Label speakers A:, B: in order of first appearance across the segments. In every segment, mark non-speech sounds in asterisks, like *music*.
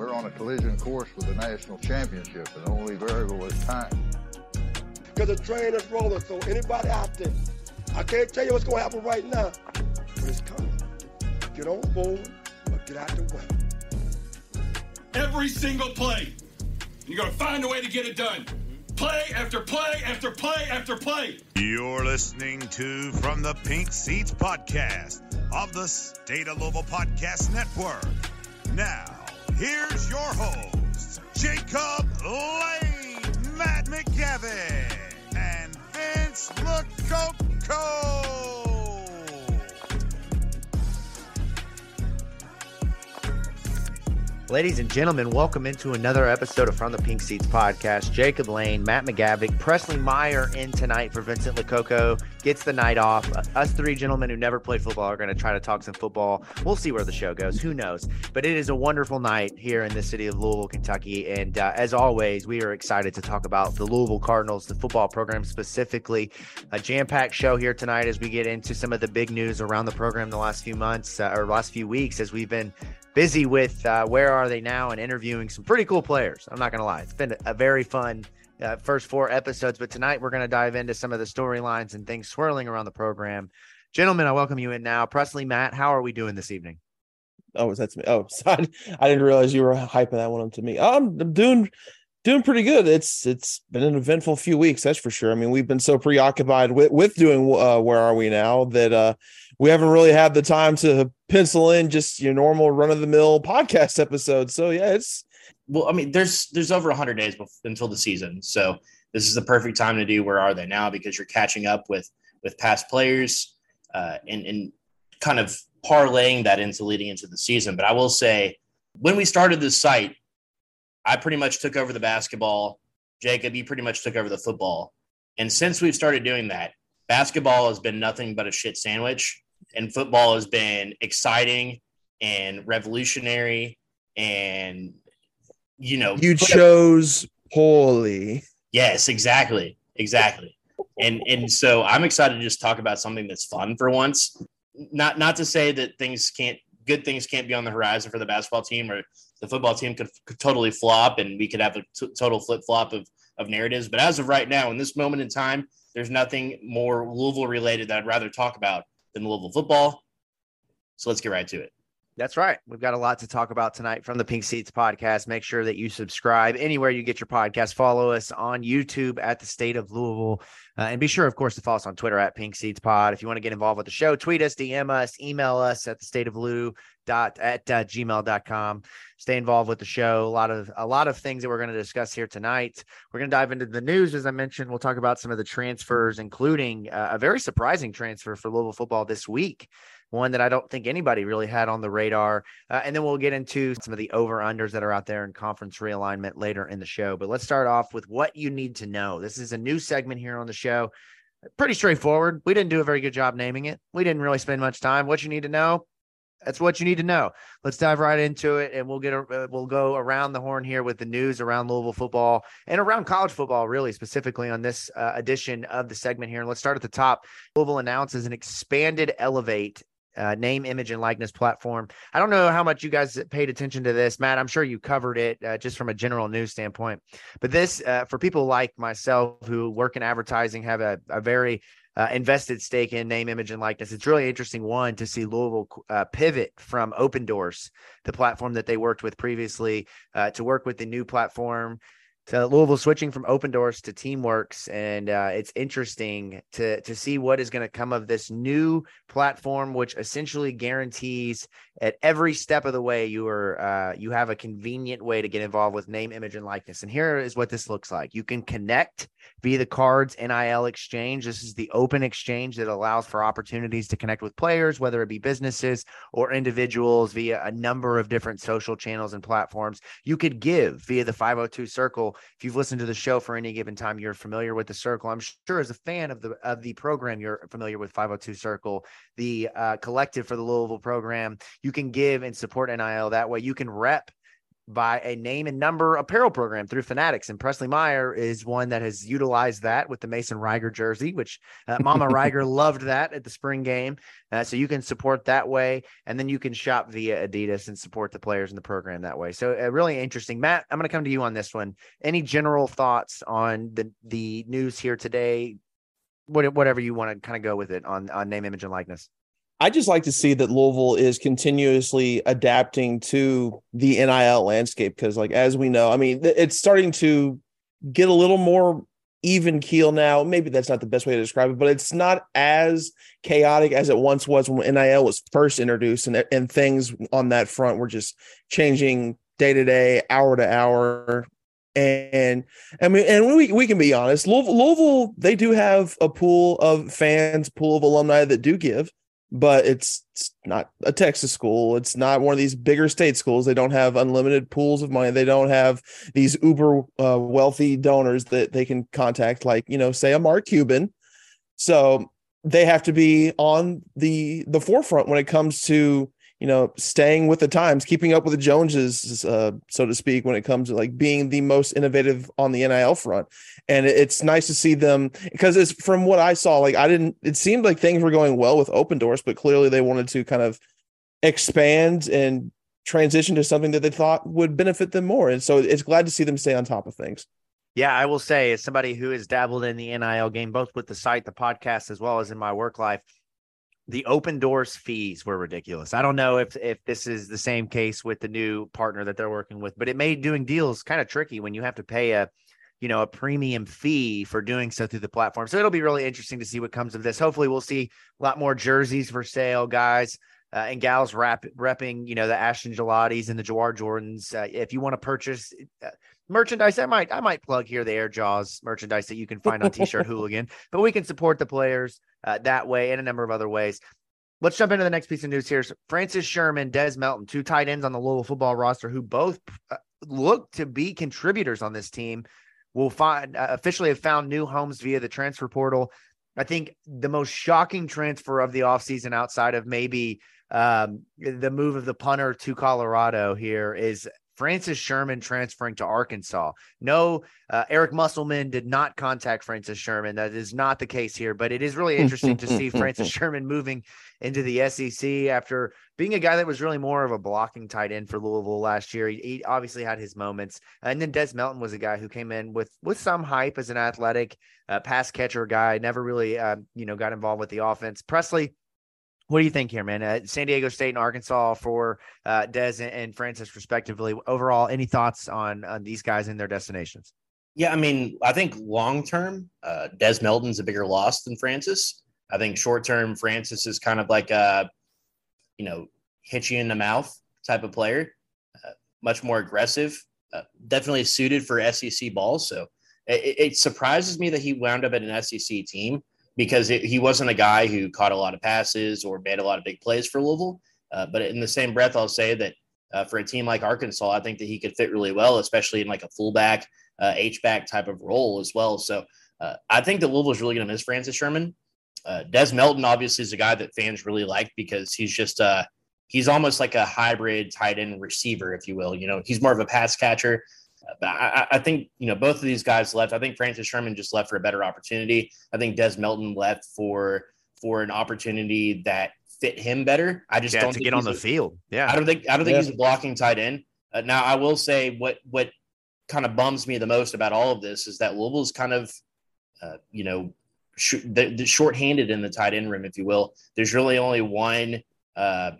A: We're on a collision course with the national championship, and the only variable is time.
B: Because the train is rolling, so anybody out there, I can't tell you what's going to happen right now, but it's coming. Get on board or get out the way.
C: Every single play. You're going to find a way to get it done. Play after play after play after play.
D: You're listening to From the Pink Seats podcast of the State of Louisville Podcast Network. Now, here's your hosts, Jacob Lane, Matt McGavic, and Vince Lococo.
E: Ladies and gentlemen, welcome into another episode of From the Pink Seats podcast. Jacob Lane, Matt McGavic, Presley Meyer in tonight for Vincent Lococo. Gets the night off. Us three gentlemen who never played football are going to try to talk some football. We'll see where the show goes. Who knows? But it is a wonderful night here in the city of Louisville, Kentucky. And uh, as always, we are excited to talk about the Louisville Cardinals, the football program specifically. A jam packed show here tonight as we get into some of the big news around the program the last few months uh, or last few weeks as we've been busy with uh, where are they now and interviewing some pretty cool players. I'm not going to lie. It's been a very fun uh, first four episodes, but tonight we're going to dive into some of the storylines and things swirling around the program. Gentlemen, I welcome you in now. Presley, Matt, how are we doing this evening?
F: Oh, that's me. Oh, *laughs* sorry. I didn't realize you were hyping that one up to me. I'm, I'm doing doing pretty good. It's it's been an eventful few weeks, that's for sure. I mean, we've been so preoccupied with with doing uh, where are we now that uh, we haven't really had the time to pencil in just your normal run of the mill podcast episode. So yeah, it's
G: well, I mean, there's there's over 100 days before, until the season, so this is the perfect time to do where are they now because you're catching up with with past players uh, and and kind of parlaying that into leading into the season. But I will say, when we started this site, I pretty much took over the basketball. Jacob, you pretty much took over the football. And since we've started doing that, basketball has been nothing but a shit sandwich, and football has been exciting and revolutionary. And you know,
F: you chose poorly.
G: Yes, exactly, exactly. And and so I'm excited to just talk about something that's fun for once. Not not to say that things can't good things can't be on the horizon for the basketball team or the football team could, could totally flop and we could have a t- total flip flop of, of narratives. But as of right now, in this moment in time, there's nothing more Louisville related that I'd rather talk about than Louisville football. So let's get right to it.
E: That's right. We've got a lot to talk about tonight from the Pink Seats podcast. Make sure that you subscribe anywhere you get your podcast. Follow us on YouTube at the State of Louisville. Uh, and be sure, of course, to follow us on Twitter at Pink Seats Pod. If you want to get involved with the show, tweet us, DM us, email us at the state of Lou dot at uh, gmail.com. Stay involved with the show. A lot of a lot of things that we're going to discuss here tonight. We're going to dive into the news, as I mentioned. We'll talk about some of the transfers, including uh, a very surprising transfer for Louisville football this week one that I don't think anybody really had on the radar. Uh, and then we'll get into some of the over unders that are out there in conference realignment later in the show. But let's start off with what you need to know. This is a new segment here on the show. Pretty straightforward. We didn't do a very good job naming it. We didn't really spend much time. What you need to know, that's what you need to know. Let's dive right into it, and we'll get a, uh, we'll go around the horn here with the news around Louisville football and around college football, really specifically on this uh, edition of the segment here. And let's start at the top. Louisville announces an expanded Elevate uh, name, image, and likeness platform. I don't know how much you guys paid attention to this, Matt. I'm sure you covered it uh, just from a general news standpoint. But this, uh, for people like myself who work in advertising, have a, a very uh, invested stake in name, image, and likeness. It's really interesting one to see Louisville uh, pivot from Opendorse, the platform that they worked with previously, uh, to work with the new platform to Louisville switching from Opendorse to Teamworks, and uh, it's interesting to to see what is going to come of this new platform, which essentially guarantees at every step of the way you are uh, you have a convenient way to get involved with name, image, and likeness. And here is what this looks like: you can connect via the cards NIL exchange. This is the open exchange that allows for opportunities to connect with players, whether it be businesses or individuals, via a number of different social channels and platforms. You could give via the 502 Circle if you've listened to the show for any given time, you're familiar with the circle. I'm sure as a fan of the of the program, you're familiar with 502 Circle, the uh, collective for the Louisville program. You can give and support NIL that way. You can rep by a name and number apparel program through Fanatics. And Presley Meyer is one that has utilized that with the Mason Reiger jersey, which uh, Mama *laughs* Reiger loved that at the spring game. Uh, so you can support that way. And then you can shop via Adidas and support the players in the program that way. So uh, really interesting. Matt, I'm going to come to you on this one. Any general thoughts on the, the news here today? What, whatever you want to kind of go with it on, on name, image, and likeness.
F: I just like to see that Louisville is continuously adapting to the NIL landscape because, like, as we know, I mean, it's starting to get a little more even keel now. Maybe that's not the best way to describe it, but it's not as chaotic as it once was when NIL was first introduced, and and things on that front were just changing day to day, hour to hour. And I mean, and we we can be honest, Louisville, Louisville, they do have a pool of fans, pool of alumni that do give but it's, it's, not a Texas school. It's not one of these bigger state schools. They don't have unlimited pools of money. They don't have these uber uh, wealthy donors that they can contact, like you know, say a Mark Cuban. So they have to be on the the forefront when it comes to you know, staying with the times, keeping up with the Joneses, uh, so to speak, when it comes to like being the most innovative on the NIL front. And it's nice to see them because it's from what I saw, like I didn't, it seemed like things were going well with Opendorse, but clearly they wanted to kind of expand and transition to something that they thought would benefit them more. And so it's glad to see them stay on top of things.
E: Yeah, I will say, as somebody who has dabbled in the NIL game, both with the site, the podcast, as well as in my work life, the Opendorse fees were ridiculous. I don't know if if this is the same case with the new partner that they're working with, but it made doing deals kind of tricky when you have to pay a you know a premium fee for doing so through the platform. So it'll be really interesting to see what comes of this. Hopefully, we'll see a lot more jerseys for sale, guys. Uh, and gals rap, repping, you know, the Ashton Gillottes and the Jawhar Jordans. Uh, if you want to purchase uh, merchandise, I might, I might plug here the Air Jaws merchandise that you can find on T-shirt *laughs* Hooligan. But we can support the players uh, that way and a number of other ways. Let's jump into the next piece of news here. Francis Sherman, Des Melton, two tight ends on the Louisville football roster who both uh, look to be contributors on this team, will find uh, officially have found new homes via the transfer portal. I think the most shocking transfer of the offseason outside of maybe um, the move of the punter to Colorado here is Francis Sherman transferring to Arkansas. No, uh, Eric Musselman did not contact Francis Sherman. That is not the case here, but it is really interesting to see *laughs* Francis Sherman moving into the SEC after being a guy that was really more of a blocking tight end for Louisville last year. He, he obviously had his moments, and then Des Melton was a guy who came in with with some hype as an athletic uh, pass catcher guy. Never really, uh, you know, got involved with the offense. Presley what do you think here, man? Uh, San Diego State and Arkansas for uh, Des and, Francis, respectively. Overall, any thoughts on, on these guys and their destinations?
G: Yeah, I mean, I think long term, uh, Des Melton's a bigger loss than Francis. I think short term, Francis is kind of like a, you know, hit you in the mouth type of player, uh, much more aggressive, uh, definitely suited for SEC balls. So it, it surprises me that he wound up at an SEC team because it, he wasn't a guy who caught a lot of passes or made a lot of big plays for Louisville. Uh, but in the same breath, I'll say that uh, for a team like Arkansas, I think that he could fit really well, especially in like a fullback, uh, H back type of role as well. So uh, I think that Louisville is really going to miss Francis Sherman. Uh, Des Melton obviously is a guy that fans really like because he's just uh, he's almost like a hybrid tight end receiver, if you will. You know, he's more of a pass catcher. But I, I, think you know both of these guys left. I think Francis Sherman just left for a better opportunity. I think Des Melton left for for an opportunity that fit him better. I just
E: Yeah,
G: don't
E: to
G: think
E: get on the
G: a-
E: field.
G: I don't think I don't think
F: Yeah.
G: he's a blocking tight end. Uh, now I will say what what kind of bums me the most about all of this is that Louisville's kind of uh, you know sh- the, the short-handed in the tight end room, if you will. There's really only one uh,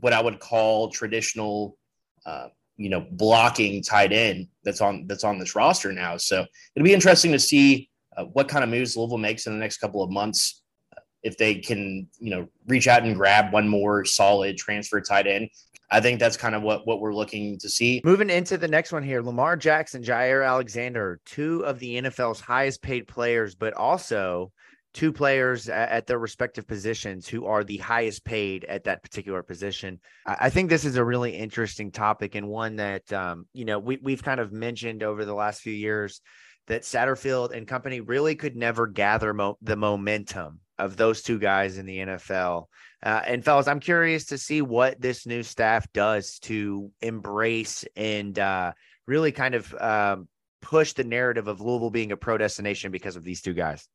G: what I would call traditional uh, you know blocking tight end that's on that's on this roster now. So it'll be interesting to see uh, what kind of moves Louisville makes in the next couple of months uh, if they can, you know, reach out and grab one more solid transfer tight end. I think that's kind of what what we're looking to see.
E: Moving into the next one here, Lamar Jackson, Jaire Alexander, two of the NFL's highest paid players, but also two players at their respective positions who are the highest paid at that particular position. I think this is a really interesting topic and one that um, you know we we've kind of mentioned over the last few years that Satterfield and company really could never gather mo- the momentum of those two guys in the NFL. Uh, and fellas, I'm curious to see what this new staff does to embrace and uh, really kind of um, push the narrative of Louisville being a pro destination because of these two guys.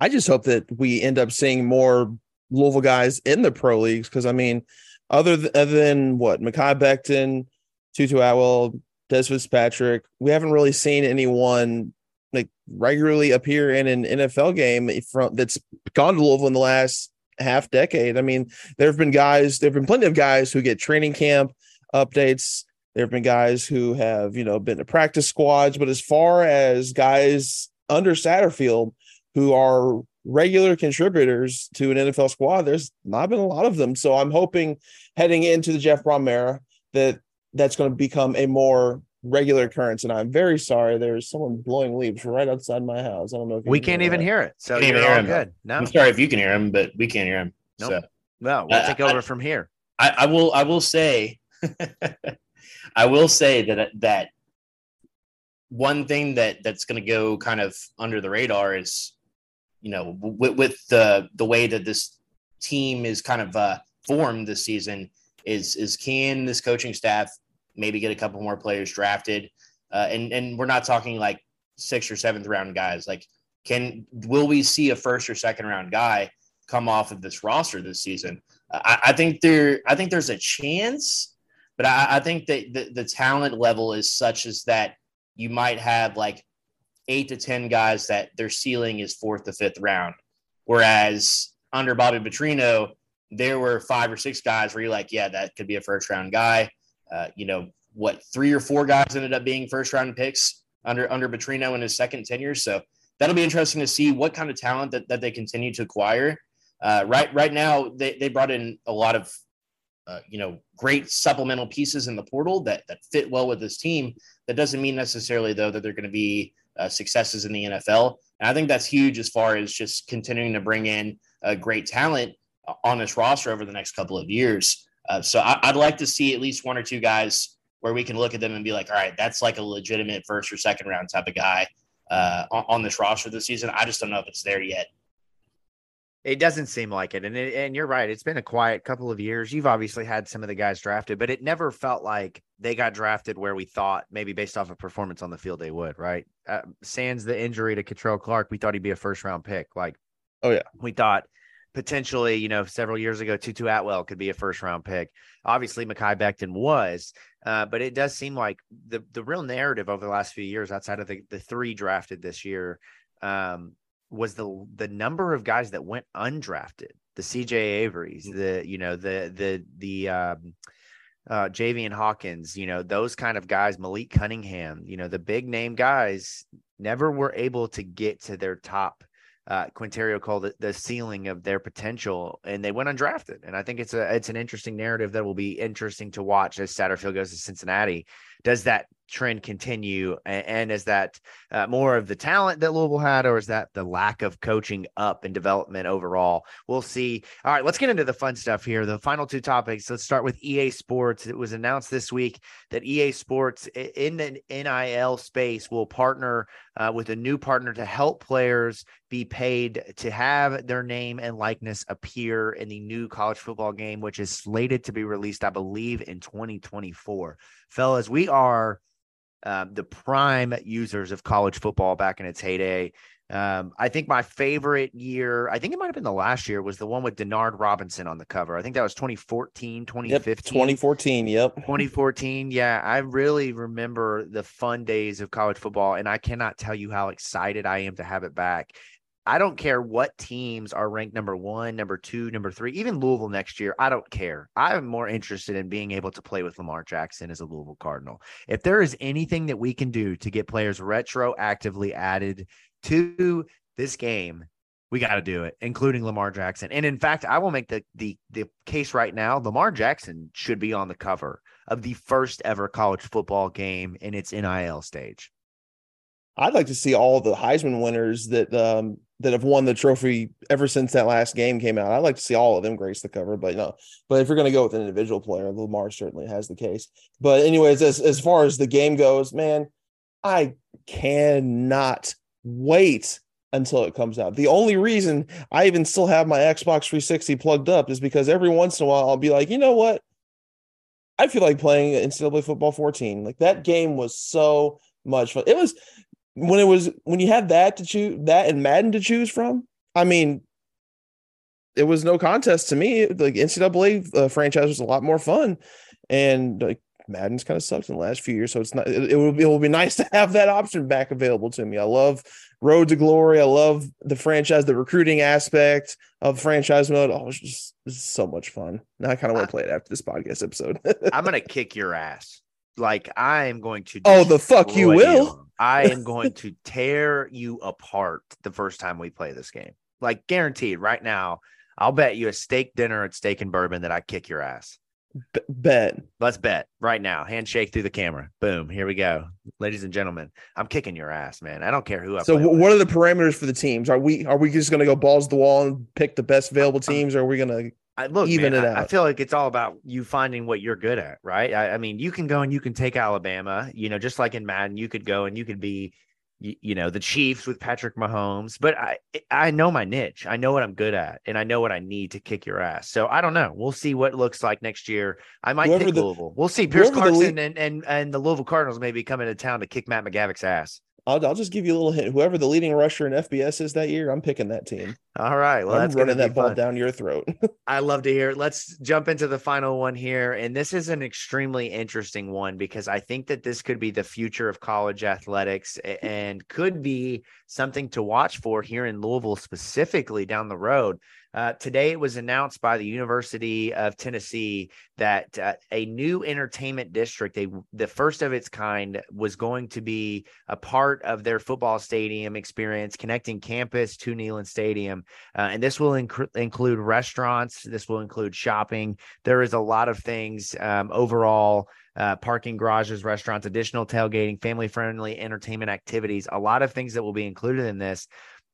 F: I just hope that we end up seeing more Louisville guys in the pro leagues because I mean, other th- other than what Mekhi Becton, Tutu Atwell, Dez Fitzpatrick, we haven't really seen anyone like regularly appear in an NFL game from that's gone to Louisville in the last half decade. I mean, there have been guys, there have been plenty of guys who get training camp updates. There have been guys who have, you know, been to practice squads, but as far as guys under Satterfield who are regular contributors to an NFL squad, there's not been a lot of them. So I'm hoping heading into the Jeff Brohm era that that's going to become a more regular occurrence. And I'm very sorry. There's someone blowing leaves right outside my house. I don't know if you
E: We
F: can
E: can't
F: hear
E: even
F: that.
E: hear it. So you're
G: hear
E: all
G: him.
E: good. No,
G: I'm sorry if you can hear him, but we can't hear him.
E: Nope.
G: So
E: no, we'll
G: I-
E: take
G: I-
E: over from here.
G: I, I will I will say *laughs* I will say that that one thing that that's going to go kind of under the radar is you know with, with the the way that this team is kind of uh, formed this season is is can this coaching staff maybe get a couple more players drafted? Uh, and and we're not talking like sixth or seventh round guys. Like can will we see a first or second round guy come off of this roster this season? I, I think there I think there's a chance, but I, I think that the, the talent level is such as that you might have like eight to ten guys that their ceiling is fourth to fifth round. Whereas under Bobby Petrino, there were five or six guys where you're like, yeah, that could be a first round guy. Uh, you know, what three or four guys ended up being first round picks under under Petrino in his second tenure. So that'll be interesting to see what kind of talent that, that they continue to acquire. Uh, right right now, they, they brought in a lot of uh, you know great supplemental pieces in the portal that that fit well with this team. That doesn't mean necessarily though that they're going to be uh, successes in the NFL. And I think that's huge as far as just continuing to bring in uh, great talent on this roster over the next couple of years. Uh, so I, I'd like to see at least one or two guys where we can look at them and be like, all right, that's like a legitimate first or second round type of guy uh, on, on this roster this season. I just don't know if it's there yet.
E: It doesn't seem like it. And it, and you're right. It's been a quiet couple of years. You've obviously had some of the guys drafted, but it never felt like they got drafted where we thought maybe based off of performance on the field they would, right? Uh, sans the injury to Kei'Trel Clark, we thought he'd be a first round pick. Like,
F: Oh, yeah.
E: We thought potentially, you know, several years ago, Tutu Atwell could be a first round pick. Obviously, Mekhi Becton was, uh, but it does seem like the the real narrative over the last few years, outside of the, the three drafted this year, um, was the the number of guys that went undrafted. The CJ Avery's, the you know the the the um, uh, Javian Hawkins, you know those kind of guys, Malik Cunningham, you know the big name guys never were able to get to their top. Uh, Quinterio called it the ceiling of their potential, and they went undrafted. And I think it's a it's an interesting narrative that will be interesting to watch as Satterfield goes to Cincinnati. Does that trend continue, and, and is that uh, more of the talent that Louisville had, or is that the lack of coaching up and development overall? We'll see. All right, let's get into the fun stuff here. The final two topics. Let's start with EA Sports. It was announced this week that EA Sports in the NIL space will partner uh, with a new partner to help players be paid to have their name and likeness appear in the new college football game, which is slated to be released, I believe, in 2024. Fellas, we are um, the prime users of college football back in its heyday. Um, I think my favorite year, I think it might have been the last year, was the one with Denard Robinson on the cover. I think that was 2014, 2015. Yep,
F: 2014. Yep. *laughs*
E: 2014. Yeah. I really remember the fun days of college football, and I cannot tell you how excited I am to have it back. I don't care what teams are ranked number one, number two, number three, even Louisville next year. I don't care. I'm more interested in being able to play with Lamar Jackson as a Louisville Cardinal. If there is anything that we can do to get players retroactively added to this game, we got to do it, including Lamar Jackson. And in fact, I will make the, the the case right now: Lamar Jackson should be on the cover of the first ever college football game in its NIL stage.
F: I'd like to see all the Heisman winners that um, that have won the trophy ever since that last game came out. I'd like to see all of them grace the cover, but no. But if you're going to go with an individual player, Lamar certainly has the case. But anyways, as as far as the game goes, man, I cannot wait until it comes out. The only reason I even still have my Xbox 360 plugged up is because every once in a while I'll be like, you know what? I feel like playing NCAA football 14. Like that game was so much fun. It was when it was when you had that to choose that and Madden to choose from. I mean, it was no contest to me. Like NCAA uh, franchise was a lot more fun, and like Madden's kind of sucked in the last few years. So it's not. It, it will be. It will be nice *laughs* to have that option back available to me. I love Road to Glory. I love the franchise, the recruiting aspect of franchise mode. Oh, it's just it's so much fun. Now I kind of want to play it after this podcast episode. *laughs*
E: I'm gonna kick your ass. Like I am going to.
F: Oh, the fuck you will. You.
E: I am *laughs* going to tear you apart the first time we play this game. Like guaranteed, right now. I'll bet you a steak dinner at Steak and Bourbon that I kick your ass.
F: B- bet.
E: Let's bet right now. Handshake through the camera. Boom. Here we go, ladies and gentlemen. I'm kicking your ass, man. I don't care who I.
F: So, what are the parameters for the teams? Are we are we just going to go balls to the wall and pick the best available um, teams, or are we going to
E: I look, even man, it out? I, I feel like it's all about you finding what you're good at, right? I, I mean, you can go and you can take Alabama. You know, just like in Madden, you could go and you could be you, you, know the Chiefs with Patrick Mahomes, but I I know my niche. I know what I'm good at, and I know what I need to kick your ass. So I don't know. We'll see what it looks like next year. I might whoever pick the, Louisville. We'll see. Pierce Clarkson and, and and the Louisville Cardinals may be coming to town to kick Matt McGavic's ass.
F: I'll, I'll just give you a little hint. Whoever the leading rusher in FBS is that year, I'm picking that team.
E: All right. Well,
F: I'm
E: that's
F: running that ball
E: fun.
F: down your throat. *laughs*
E: I love to hear. It. Let's jump into the final one here, and this is an extremely interesting one because I think that this could be the future of college athletics and could be something to watch for here in Louisville, specifically down the road. Uh, today, it was announced by the University of Tennessee that uh, a new entertainment district, the first of its kind, was going to be a part of their football stadium experience, connecting campus to Neyland Stadium. Uh, and this will inc- include restaurants, this will include shopping. There is a lot of things um, overall. Uh, parking garages, restaurants, additional tailgating, family friendly entertainment activities, a lot of things that will be included in this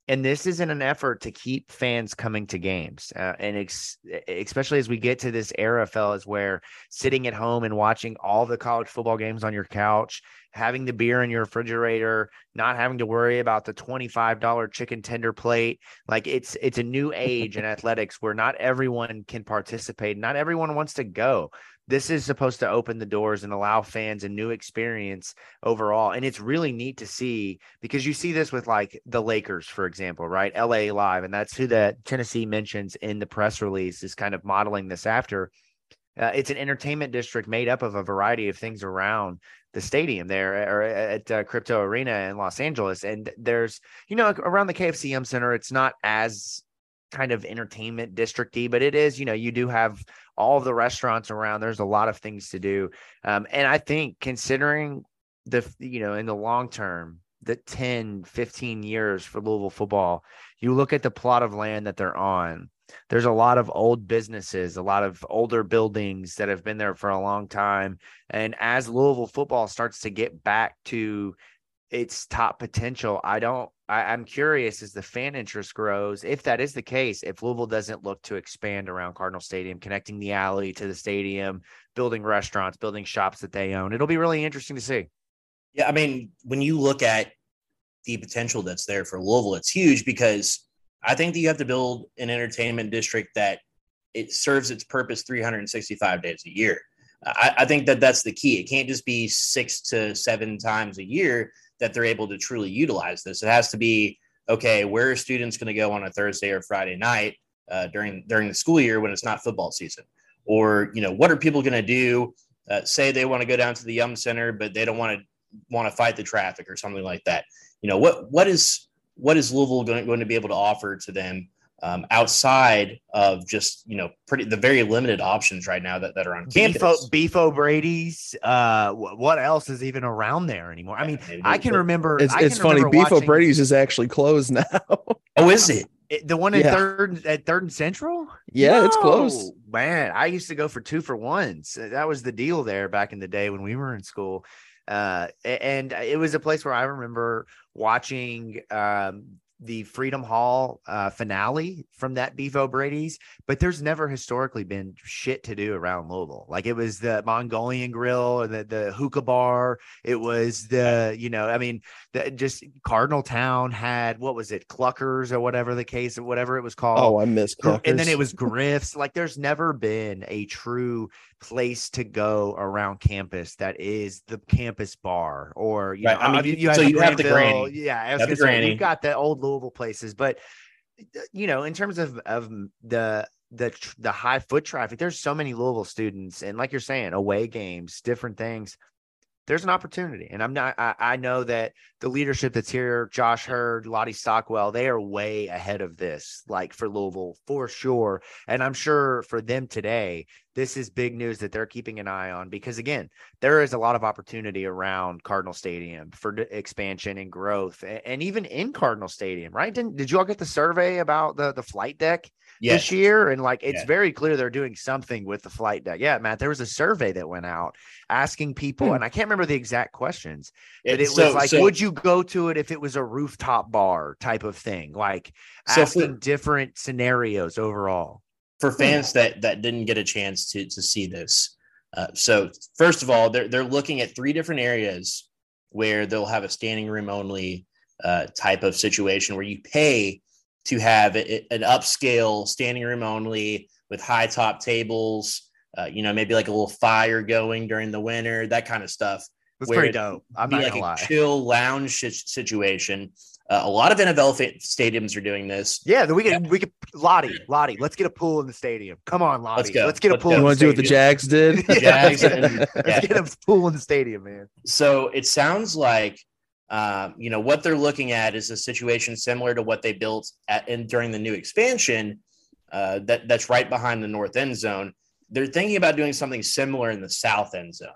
E: and this is in an effort to keep fans coming to games uh, and ex- especially as we get to this era fellas where sitting at home and watching all the college football games on your couch having the beer in your refrigerator not having to worry about the $25 chicken tender plate like it's it's a new *laughs* age in athletics where not everyone can participate not everyone wants to go this is supposed to open the doors and allow fans a new experience overall. And it's really neat to see because you see this with like the Lakers, for example, right? LA Live. And that's who the Tennessee mentions in the press release is kind of modeling this after. Uh, it's an entertainment district made up of a variety of things around the stadium there or at uh, Crypto Arena in Los Angeles. And there's, you know, around the KFC Yum Center, it's not as kind of entertainment districty, but it is, you know, you do have all the restaurants around. There's a lot of things to do. Um, and I think considering the, you know, in the long term, the 10, 15 years for Louisville football, you look at the plot of land that they're on. There's a lot of old businesses, a lot of older buildings that have been there for a long time. And as Louisville football starts to get back to its top potential. I don't. I, am curious as the fan interest grows. If that is the case, if Louisville doesn't look to expand around Cardinal Stadium, connecting the alley to the stadium, building restaurants, building shops that they own, it'll be really interesting to see.
G: Yeah, I mean, when you look at the potential that's there for Louisville, it's huge because I think that you have to build an entertainment district that it serves its purpose 365 days a year. I, I think that that's the key. It can't just be six to seven times a year that they're able to truly utilize this. It has to be okay. Where are students going to go on a Thursday or Friday night uh, during during the school year when it's not football season? Or you know, what are people going to do? Uh, say they want to go down to the Yum Center, but they don't want to want to fight the traffic or something like that. You know, what what is what is Louisville going, going to be able to offer to them um, outside of just you know pretty the very limited options right now that, that are on campus.
E: Beef, Beef O'Brady's. Uh, what else is even around there anymore? I mean, yeah, I can remember.
F: It's,
E: I
F: it's funny. Beef watching, O'Brady's is actually closed *laughs* now.
G: oh, is it?
E: it the one at yeah. third at third and central?
F: Yeah, no, it's closed.
E: Man, I used to go for two for ones. That was the deal there back in the day when we were in school. Uh, and it was a place where I remember watching um, the Freedom Hall uh, finale from that Beef O'Brady's, but there's never historically been shit to do around Louisville. Like it was the Mongolian Grill and the, the hookah bar. It was the, you know, I mean, the, just Cardinal Town had what was it, Cluckers or whatever the case, or whatever it was called.
F: Oh, I miss Cluckers.
E: And then it was Griff's. like there's never been a true place to go around campus that is the campus bar or you right. know, I mean, you, you so you have the granny. Yeah, I was gonna you've got the old Louisville places, but uh, you know, in terms of of the the the high foot traffic, there's so many Louisville students, and like you're saying, away games, different things there's an opportunity. And I'm not, I, I, know that the leadership that's here, Josh Heird, Lottie Stockwell, they are way ahead of this, like for Louisville for sure. And I'm sure for them today, this is big news that they're keeping an eye on because, again, there is a lot of opportunity around Cardinal Stadium for expansion and growth, and even in Cardinal Stadium, right? Didn't, did you all get the survey about the, the flight deck? Yes. this year. And like it's very clear they're doing something with the flight deck. Yeah, Matt, there was a survey that went out asking people, hmm. and I can't remember the exact questions, but it, so, was like, so, would you go to it if it was a rooftop bar type of thing? Like so asking for, different scenarios overall.
G: For hmm. fans that that didn't get a chance to to see this. Uh, so first of all, they're they're looking at three different areas where they'll have a standing room only uh, type of situation where you pay to have a, an upscale standing room only with high top tables. Uh, you know, maybe like a little fire going during the winter, that kind of stuff.
E: That's pretty dope. I'm
G: be like a lie. chill lounge situation. Uh, a lot of NFL stadiums are doing this.
E: Yeah, we could yeah. we could Lottie, Lottie, let's get a pool in the stadium. Come on, Lottie. Let's, go. let's get a let's pool.
F: You want to do what the Jags did? *laughs* The Jags
E: and, yeah. *laughs* let's get a pool in the stadium, man.
G: So it sounds like um, you know what they're looking at is a situation similar to what they built at in during the new expansion uh, that that's right behind the north end zone. They're thinking about doing something similar in the south end zone.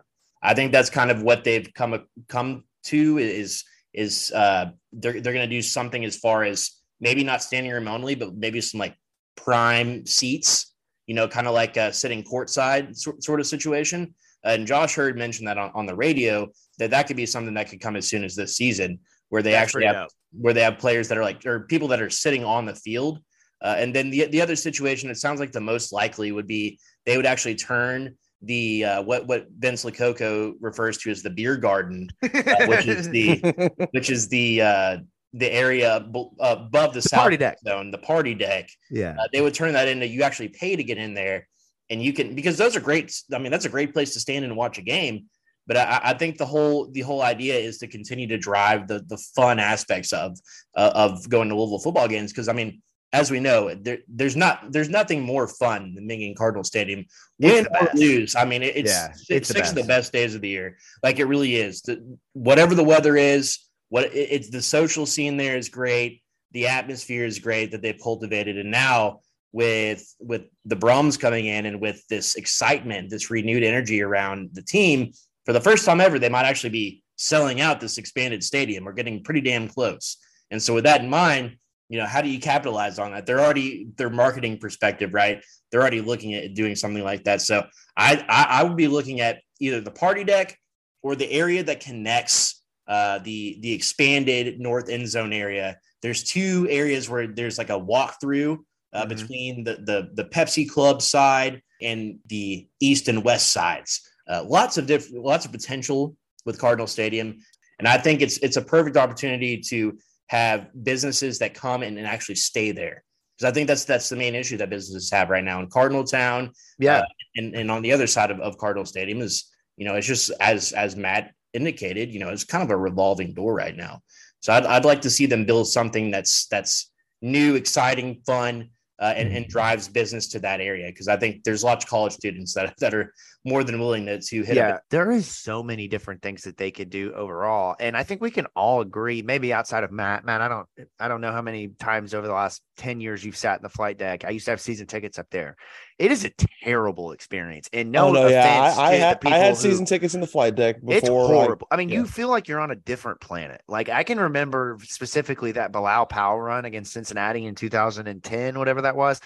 G: I think that's kind of what they've come come to is is uh, they're they're going to do something as far as maybe not standing room only, but maybe some like prime seats. You know, kind of like a sitting courtside sort, sort of situation. And Josh Heird mentioned that on, on the radio that that could be something that could come as soon as this season, where they That's actually have dope. where they have players that are like or people that are sitting on the field. Uh, and then the the other situation, it sounds like the most likely would be they would actually turn the uh, what what Vince Lococo refers to as the beer garden, uh, which is the *laughs* which is the uh, the area b- above the, the
E: party deck
G: zone, the party deck.
E: Yeah,
G: uh, they would turn that into you actually pay to get in there, and you can because those are great. I mean, that's a great place to stand and watch a game. But I, I, think the whole the whole idea is to continue to drive the the fun aspects of uh, of going to Louisville football games because I mean as we know there, there's not there's nothing more fun than being in Cardinal Stadium win or lose. I mean it's yeah, it's six of the best days of the year like it really is. The, whatever the weather is, what it, it's the social scene there is great. The atmosphere is great that they've cultivated, and now with with the Brohms coming in and with this excitement, this renewed energy around the team, for the first time ever, they might actually be selling out this expanded stadium or getting pretty damn close. And so, with that in mind, you know, how do you capitalize on that? They're already their marketing perspective, right? They're already looking at doing something like that. So, I I, I would be looking at either the party deck or the area that connects uh, the the expanded north end zone area. There's two areas where there's like a walkthrough uh, mm-hmm. between the, the the Pepsi Club side and the east and west sides. Uh, lots of different, lots of potential with Cardinal Stadium, and I think it's it's a perfect opportunity to have businesses that come in and actually stay there. because I think that's that's the main issue that businesses have right now in Cardinal Town.
E: Yeah,
G: uh, and and on the other side of, of Cardinal Stadium is you know it's just as as Matt indicated, you know, it's kind of a revolving door right now. So I'd, I'd like to see them build something that's that's new, exciting, fun, uh, and, and, drives business to that area because I think there's lots of college students that, that are more than willing to, to hit.
E: Yeah, there is so many different things that they could do overall, and I think we can all agree. Maybe outside of Matt, Matt, I don't, I don't know how many times over the last ten years you've sat in the flight deck. I used to have season tickets up there. It is a terrible experience, and no, oh, no yeah,
F: I, I had, I had season tickets in the flight deck. Before,
E: it's horrible. Like, I mean, yeah. you feel like you're on a different planet. Like I can remember specifically that Bilal Powell run against Cincinnati in 2010, whatever that was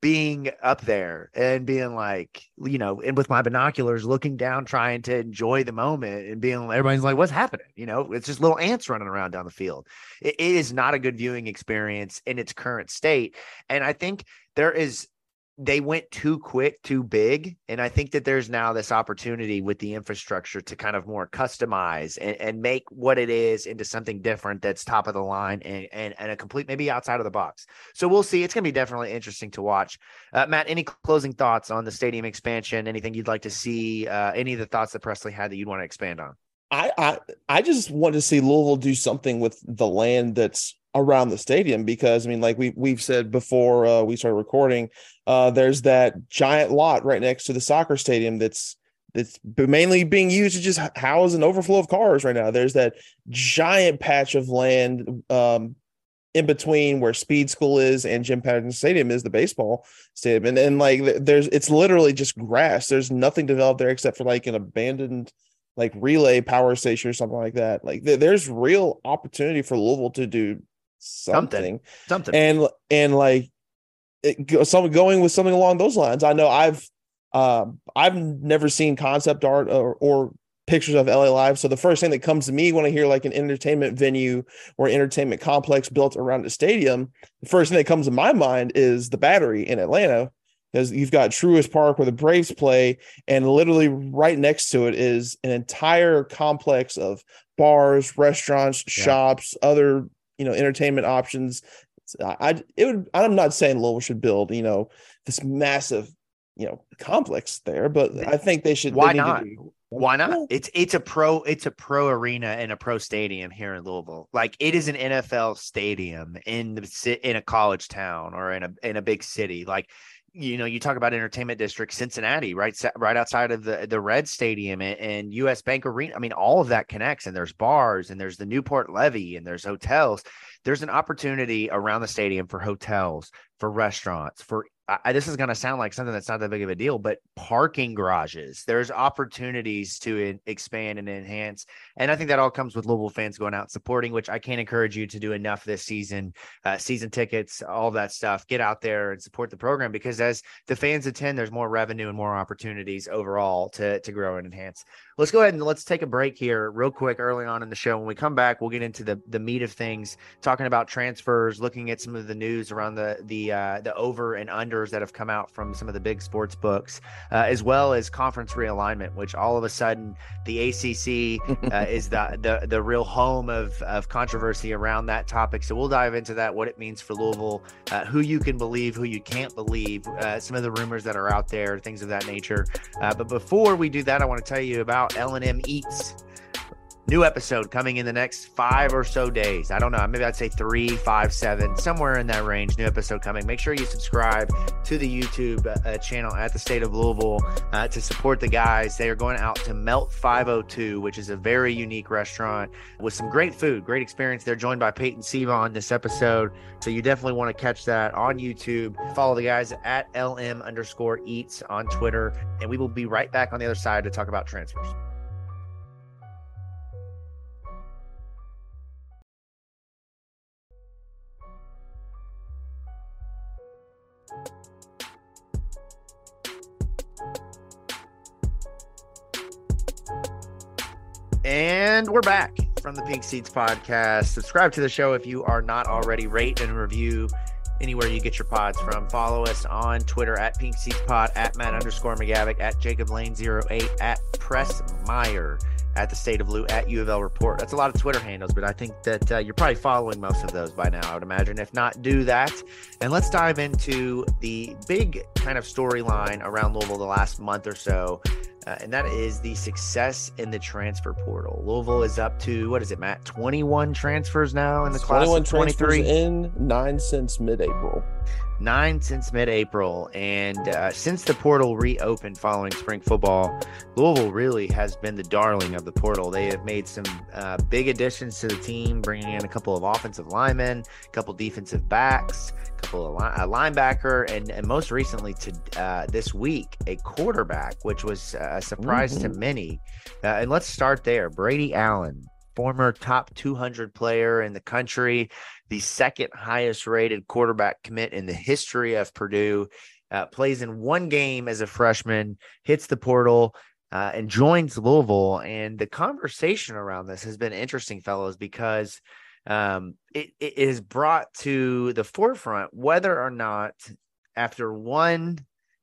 E: being up there and being like, you know, and with my binoculars looking down, trying to enjoy the moment and being everybody's like, what's happening? You know, it's just little ants running around down the field. it, it is not a good viewing experience in its current state. And I think there is they went too quick, too big. And I think that there's now this opportunity with the infrastructure to kind of more customize and, and make what it is into something different that's top of the line and, and, and a complete, maybe outside of the box. So we'll see. It's going to be definitely interesting to watch. Uh, Matt, any closing thoughts on the stadium expansion? Anything you'd like to see? Uh, any of the thoughts that Presley had that you'd want to expand on?
F: I, I I just want to see Louisville do something with the land that's around the stadium because I mean, like we we've said before uh, we started recording, uh, there's that giant lot right next to the soccer stadium that's that's mainly being used to just house an overflow of cars right now. There's that giant patch of land um, in between where Speed School is and Jim Patterson Stadium is the baseball stadium, and and like there's it's literally just grass. There's nothing developed there except for like an abandoned like relay power station or something like that. Like th- there's real opportunity for Louisville to do something,
E: something,
F: and and like it, some going with something along those lines. I know I've um, I've never seen concept art or, or pictures of LA Live. So the first thing that comes to me when I hear like an entertainment venue or entertainment complex built around a stadium, the first thing that comes to my mind is the Battery in Atlanta. Because you've got Truist Park where the Braves play, and literally right next to it is an entire complex of bars, restaurants, yeah. shops, other you know entertainment options. I it would I'm not saying Louisville should build you know this massive you know complex there, but I think they should.
E: Why they not? Why not? It's it's a pro it's a pro arena and a pro stadium here in Louisville. Like it is an NFL stadium in the in a college town or in a in a big city. Like you know, you talk about entertainment district, Cincinnati, right, right outside of the the Red Stadium and, and, U.S. Bank Arena. I mean, all of that connects, and there's bars, and there's the Newport Levee, and there's hotels. There's an opportunity around the stadium for hotels, for restaurants, for I, this is going to sound like something that's not that big of a deal, but parking garages, there's opportunities to in, expand and enhance. And I think that all comes with Louisville fans going out supporting, which I can't encourage you to do enough this season. Uh, season tickets, all that stuff. Get out there and support the program because as the fans attend, there's more revenue and more opportunities overall to, to grow and enhance. Let's go ahead and let's take a break here, real quick, early on in the show. When we come back, we'll get into the the meat of things, talking about transfers, looking at some of the news around the the uh, the over and that have come out from some of the big sports books, uh, as well as conference realignment, which all of a sudden the ACC uh, *laughs* is the, the the real home of of controversy around that topic. So we'll dive into that, what it means for Louisville, uh, who you can believe, who you can't believe, uh, some of the rumors that are out there, things of that nature. Uh, but before we do that, I want to tell you about L&M Eats. New episode coming in the next five or so days. I don't know. Maybe I'd say three, five, seven, somewhere in that range. New episode coming. Make sure you subscribe to the YouTube uh, channel at the State of Louisville uh, to support the guys. They are going out to Melt 502, which is a very unique restaurant with some great food, great experience. They're joined by Peyton Siva on this episode. So you definitely want to catch that on YouTube. Follow the guys at LM underscore eats on Twitter. And we will be right back on the other side to talk about transfers. And we're back from the Pink Seats podcast. Subscribe to the show if you are not already. Rate and review anywhere you get your pods from. Follow us on Twitter at Pink Seats Pod, at Matt underscore McGavic, at Jacob Lane 08, at Press Meyer at the State of Lou at U of L Report. That's a lot of Twitter handles, but I think that uh, you're probably following most of those by now, I would imagine. If not, do that. And let's dive into the big kind of storyline around Louisville the last month or so. Uh, and that is the success in the transfer portal. Louisville is up to what is it, Matt? Twenty-one transfers now in the class of twenty-three.
F: in nine since mid-April
E: nine since mid-April, and uh, since the portal reopened following spring football, Louisville really has been the darling of the portal. They have made some uh, big additions to the team, bringing in a couple of offensive linemen, a couple defensive backs, couple of li- a linebacker, and, and most recently to uh, this week a quarterback, which was a surprise mm-hmm. to many. Uh, and let's start there. Brady Allen, former top 200 player in the country, the second highest rated quarterback commit in the history of Purdue. Uh, plays in one game as a freshman, hits the portal, uh, and joins Louisville. And the conversation around this has been interesting, fellows, because um, it, it is brought to the forefront whether or not after one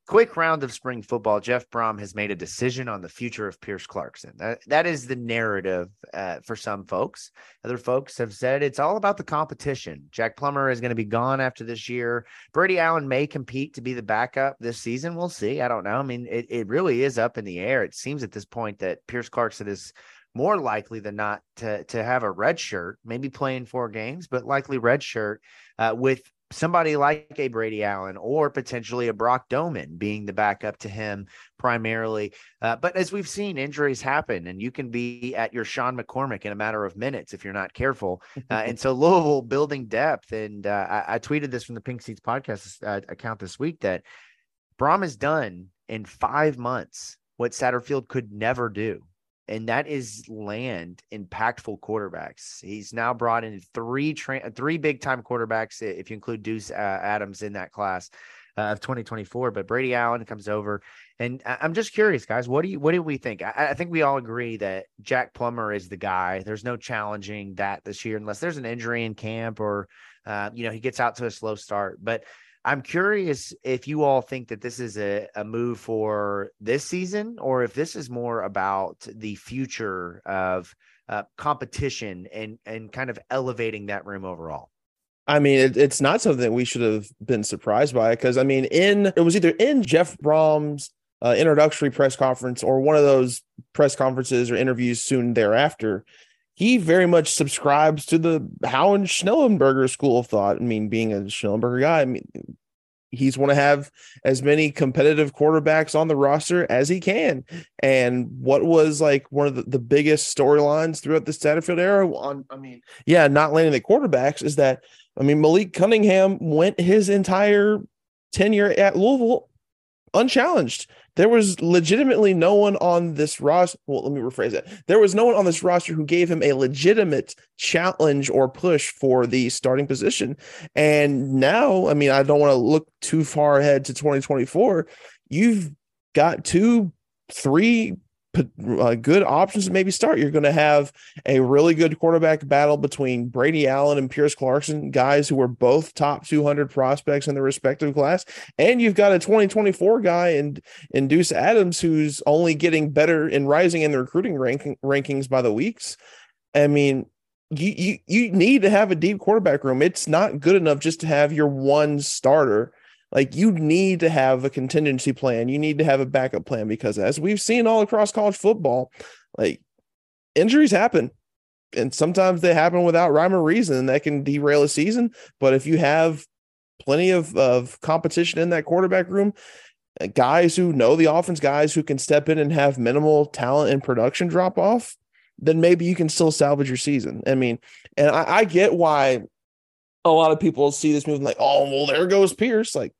E: quick round of spring football, Jeff Brohm has made a decision on the future of Pierce Clarkson. That, that is the narrative uh, for some folks. Other folks have said it's all about the competition. Jack Plummer is going to be gone after this year. Brady Allen may compete to be the backup this season. We'll see. I don't know. I mean, it, it really is up in the air. It seems at this point that Pierce Clarkson is more likely than not to to have a red shirt, maybe playing four games, but likely red shirt uh, with somebody like a Brady Allen or potentially a Brock Domann being the backup to him primarily. Uh, but as we've seen, injuries happen, and you can be at your Sean McCormick in a matter of minutes if you're not careful. Uh, *laughs* and so Louisville building depth. And uh, I, I, tweeted this from the Pink Seats podcast uh, account this week that Brohm has done in five months what Satterfield could never do and that is land impactful quarterbacks. He's now brought in three tra- three big time quarterbacks if you include Deuce uh, Adams in that class uh, of 2024. But Brady Allen comes over, and I- am just curious, guys. What do you what do we think? I-, I think we all agree that Jack Plummer is the guy. There's no challenging that this year unless there's an injury in camp or uh, you know he gets out to a slow start, but. I'm curious if you all think that this is a, a move for this season or if this is more about the future of uh, competition and and kind of elevating that room overall.
F: I mean, it, it's not something that we should have been surprised by because I mean, in it was either in Jeff Brohm's uh, introductory press conference or one of those press conferences or interviews soon thereafter. He very much subscribes to the Howard Schnellenberger school of thought. I mean, being a Schnellenberger guy, I mean, he's want to have as many competitive quarterbacks on the roster as he can. And what was like one of the, the biggest storylines throughout the Satterfield era on, I mean, yeah, not landing the quarterbacks is that, I mean, Malik Cunningham went his entire tenure at Louisville unchallenged. There was legitimately no one on this roster. Well, let me rephrase it. There was no one on this roster who gave him a legitimate challenge or push for the starting position. And now, I mean, I don't want to look too far ahead to 2024. You've got two, three uh, good options to maybe start. You're going to have a really good quarterback battle between Brady Allen and Pierce Clarkson, guys who were both top 200 prospects in their respective class, and you've got a 2024 guy in in Deuce Adams who's only getting better and rising in the recruiting ranking, rankings by the weeks. I mean, you you you need to have a deep quarterback room. It's not good enough just to have your one starter like you need to have a contingency plan. You need to have a backup plan because as we've seen all across college football, like injuries happen. And sometimes they happen without rhyme or reason and that can derail a season. But if you have plenty of, of competition in that quarterback room, uh, guys who know the offense, guys who can step in and have minimal talent and production drop off, then maybe you can still salvage your season. I mean, and I, I get why a lot of people see this movie like, oh, well, there goes Pierce. Like,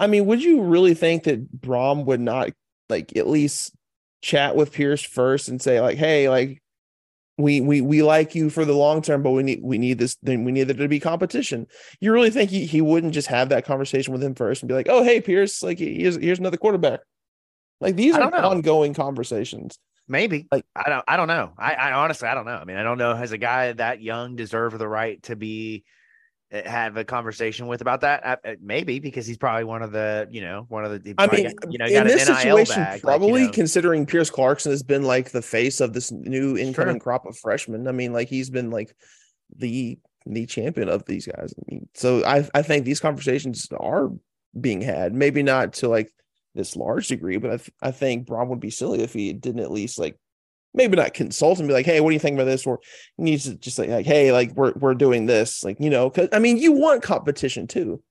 F: I mean, would you really think that Brohm would not like at least chat with Pierce first and say like, hey, like we we we like you for the long term, but we need we need this then we need there to be competition. You really think he, he wouldn't just have that conversation with him first and be like, oh hey Pierce, like here's here's another quarterback. Like these are ongoing conversations.
E: Maybe like I don't I don't know. I, I honestly I don't know. I mean I don't know has a guy that young deserve the right to be have a conversation with about that? Uh, uh, maybe because he's probably one of the, you know, one of the.
F: I mean,
E: you know,
F: in this situation,
E: bag,
F: probably
E: like, you know.
F: considering Pierce Clarkson has been like the face of this new incoming crop of freshmen. I mean, like he's been like the the champion of these guys. I mean, so I I think these conversations are being had. Maybe not to like this large degree, but I, th- I think Brohm would be silly if he didn't at least like maybe not consult and be like, hey, what do you think about this? Or he needs to just like, like hey, like we're we're doing this, like you know, because I mean, you want competition too.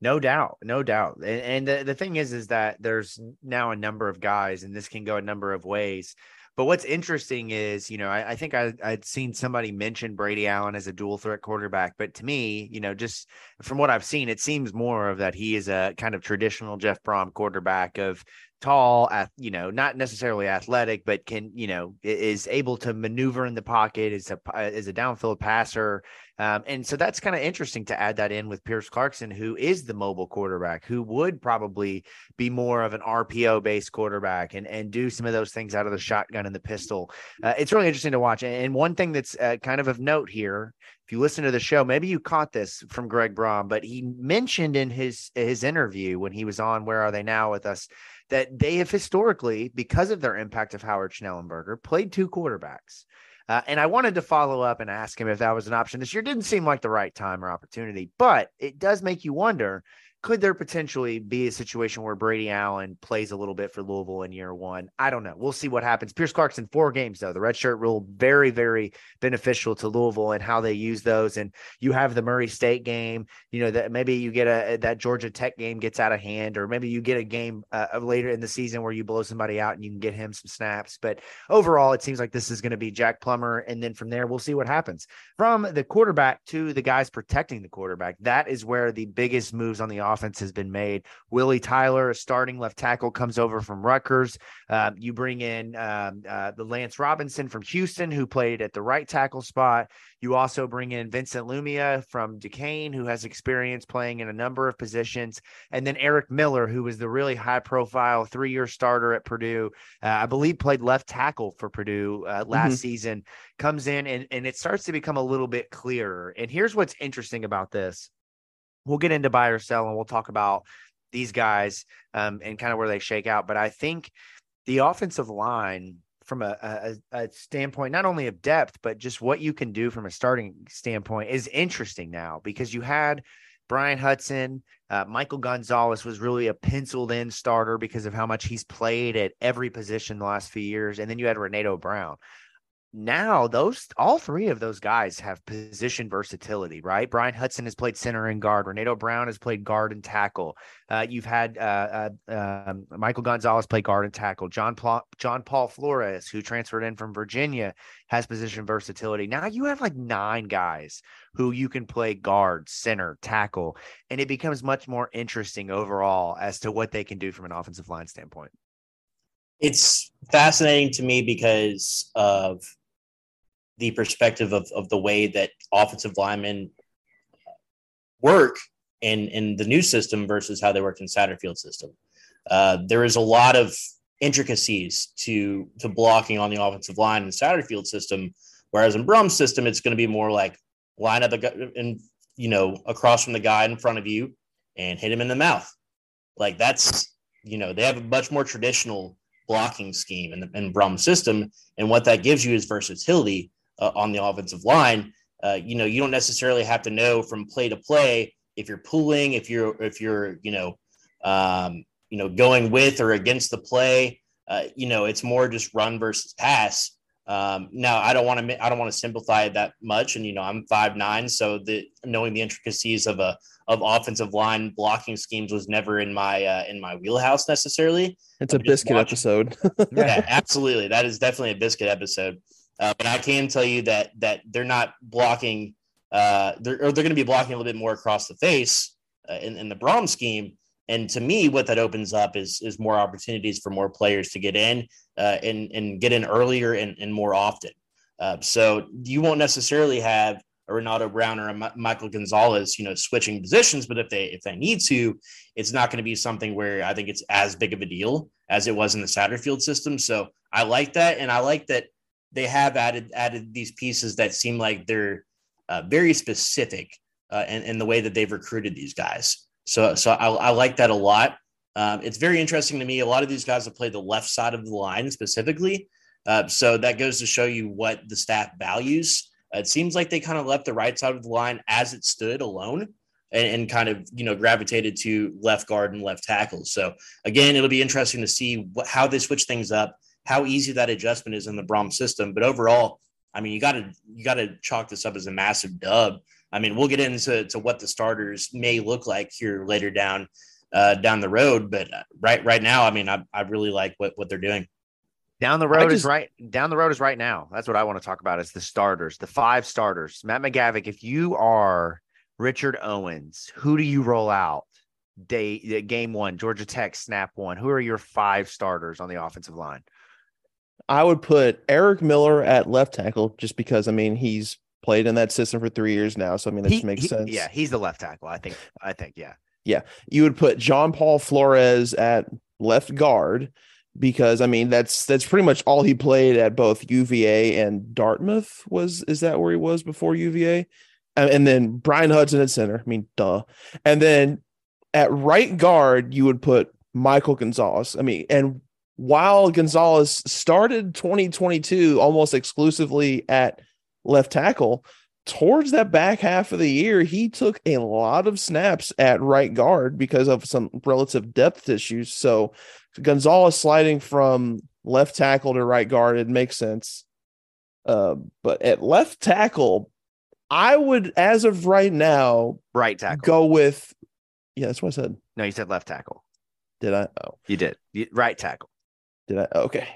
E: No doubt, no doubt. And, and the, the thing is, is that there's now a number of guys, and this can go a number of ways. But what's interesting is, you know, I, I think I, I'd seen somebody mention Brady Allen as a dual threat quarterback, but to me, you know, just from what I've seen, it seems more of that he is a kind of traditional Jeff Brohm quarterback of tall, you know, not necessarily athletic, but can, you know, is able to maneuver in the pocket, is a is a downfield passer. Um, and so that's kind of interesting to add that in with Pierce Clarkson, who is the mobile quarterback, who would probably be more of an RPO based quarterback and, and do some of those things out of the shotgun and the pistol. Uh, it's really interesting to watch. And one thing that's uh, kind of of note here, if you listen to the show, maybe you caught this from Greg Brohm, but he mentioned in his his interview when he was on Where Are They Now with us that they have historically, because of their impact of Howard Schnellenberger, played two quarterbacks. Uh, and I wanted to follow up and ask him if that was an option this year. Didn't seem like the right time or opportunity, but it does make you wonder could there potentially be a situation where Brady Allen plays a little bit for Louisville in year one? I don't know. We'll see what happens. Pierce Clarkson, four games though. The red shirt rule very, very beneficial to Louisville and how they use those. And you have the Murray State game. You know that maybe you get a that Georgia Tech game gets out of hand, or maybe you get a game uh, later in the season where you blow somebody out and you can get him some snaps. But overall, it seems like this is going to be Jack Plummer, and then from there we'll see what happens. From the quarterback to the guys protecting the quarterback, that is where the biggest moves on the offense has been made. Willie Tyler, a starting left tackle, comes over from Rutgers. Um, you bring in um, uh, the Lance Robinson from Houston, who played at the right tackle spot. You also bring in Vincent Lumia from Duquesne, who has experience playing in a number of positions. And then Eric Miller, who was the really high profile three year starter at Purdue. Uh, I believe played left tackle for Purdue uh, last mm-hmm. season, comes in and, and it starts to become a little bit clearer. And here's what's interesting about this we'll get into buy or sell and we'll talk about these guys um, and kind of where they shake out. But I think the offensive line, from a, a, a, standpoint, not only of depth, but just what you can do from a starting standpoint, is interesting now because you had Brian Hudson, uh, Michael Gonzalez was really a penciled in starter because of how much he's played at every position the last few years. And then you had Renato Brown now those all three of those guys have position versatility, right? Brian Hudson has played center and guard. Renato Brown has played guard and tackle. Uh, you've had uh, uh, um, Michael Gonzalez play guard and tackle. John Paul, John Paul Flores, who transferred in from Virginia, has position versatility. Now you have like nine guys who you can play guard, center, tackle, and it becomes much more interesting overall as to what they can do from an offensive line standpoint.
G: It's fascinating to me because of the perspective of, of the way that offensive linemen work in, in the new system versus how they worked in Satterfield system. Uh, there is a lot of intricacies to to blocking on the offensive line in Satterfield system, whereas in Brohm's system, it's going to be more like line up and you know across from the guy in front of you and hit him in the mouth. Like that's you know they have a much more traditional blocking scheme and, in Brohm's system, and what that gives you is versatility uh, on the offensive line. Uh, you know, you don't necessarily have to know from play to play if you're pulling, if you're if you're you know um, you know going with or against the play. Uh, you know, it's more just run versus pass. Um, now, I don't want to I don't want to simplify it that much, and you know, I'm five nine, so the knowing the intricacies of a of offensive line blocking schemes was never in my uh, in my wheelhouse necessarily.
F: It's a biscuit watching. episode. *laughs*
G: yeah, absolutely. That is definitely a biscuit episode. Uh, but I can tell you that that they're not blocking. Uh, they're they're going to be blocking a little bit more across the face uh, in, in the Brohm scheme. And to me, what that opens up is is more opportunities for more players to get in uh, and and get in earlier and, and more often. Uh, so you won't necessarily have a Renato Brown or a Michael Gonzalez, you know, switching positions. But if they if they need to, it's not going to be something where I think it's as big of a deal as it was in the Satterfield system. So I like that, and I like that they have added added these pieces that seem like they're uh, very specific uh, and, and the way that they've recruited these guys. So, so I, I like that a lot. Um, it's very interesting to me. A lot of these guys have played the left side of the line specifically. Uh, so that goes to show you what the staff values. It seems like they kind of left the right side of the line as it stood alone and, and, kind of, you know, gravitated to left guard and left tackle. So again, it'll be interesting to see what, how they switch things up, how easy that adjustment is in the Brohm system. But overall, I mean, you got to you got to chalk this up as a massive dub. I mean, we'll get into to what the starters may look like here later down uh, down the road, but uh, right right now, I mean, I, I really like what what they're doing.
E: Down the road just, is right. Down the road is right now. That's what I want to talk about. Is the starters, the five starters. Matt McGavic. If you are Richard Owens, who do you roll out? Day game one, Georgia Tech snap one. Who are your five starters on the offensive line?
F: I would put Eric Miller at left tackle just because I mean he's played in that system for three years now. So I mean that he, makes
E: he,
F: sense.
E: Yeah, he's the left tackle. I think. I think. Yeah.
F: Yeah. You would put John Paul Flores at left guard because I mean that's that's pretty much all he played at both UVA and Dartmouth. Was is that where he was before UVA? And, and then Brian Hudson at center. I mean, duh. And then at right guard, you would put Michael Gonzalez. I mean, and while Gonzalez started 2022 almost exclusively at left tackle, towards that back half of the year, he took a lot of snaps at right guard because of some relative depth issues. So Gonzalez sliding from left tackle to right guard, it makes sense. Uh, but at left tackle, I would, as of right now,
E: right tackle,
F: go with. Yeah, that's what I said.
E: No, you said left tackle.
F: Did I? Oh,
E: you did. You, right tackle.
F: Did I? Okay.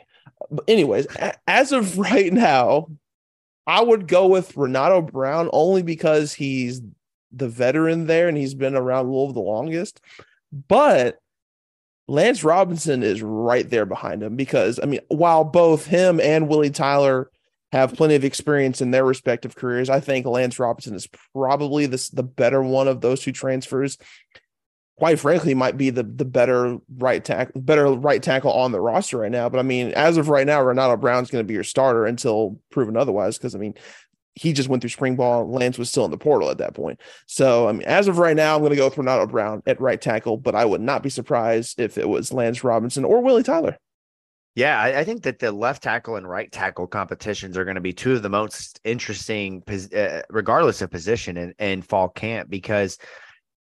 F: But anyways, as of right now, I would go with Renato Brown only because he's the veteran there and he's been around Louisville the longest. But Lance Robinson is right there behind him because I mean, while both him and Willie Tyler have plenty of experience in their respective careers, I think Lance Robinson is probably the, the better one of those two transfers quite frankly might be the the better right tackle better right tackle on the roster right now. But I mean, as of right now, Renato Brown's going to be your starter until proven otherwise. Because I mean, he just went through spring ball. Lance was still in the portal at that point. So I mean, as of right now, I'm going to go with Renato Brown at right tackle. But I would not be surprised if it was Lance Robinson or Willie Tyler.
E: Yeah, I, I, think that the left tackle and right tackle competitions are going to be two of the most interesting, uh, regardless of position in, in fall camp, because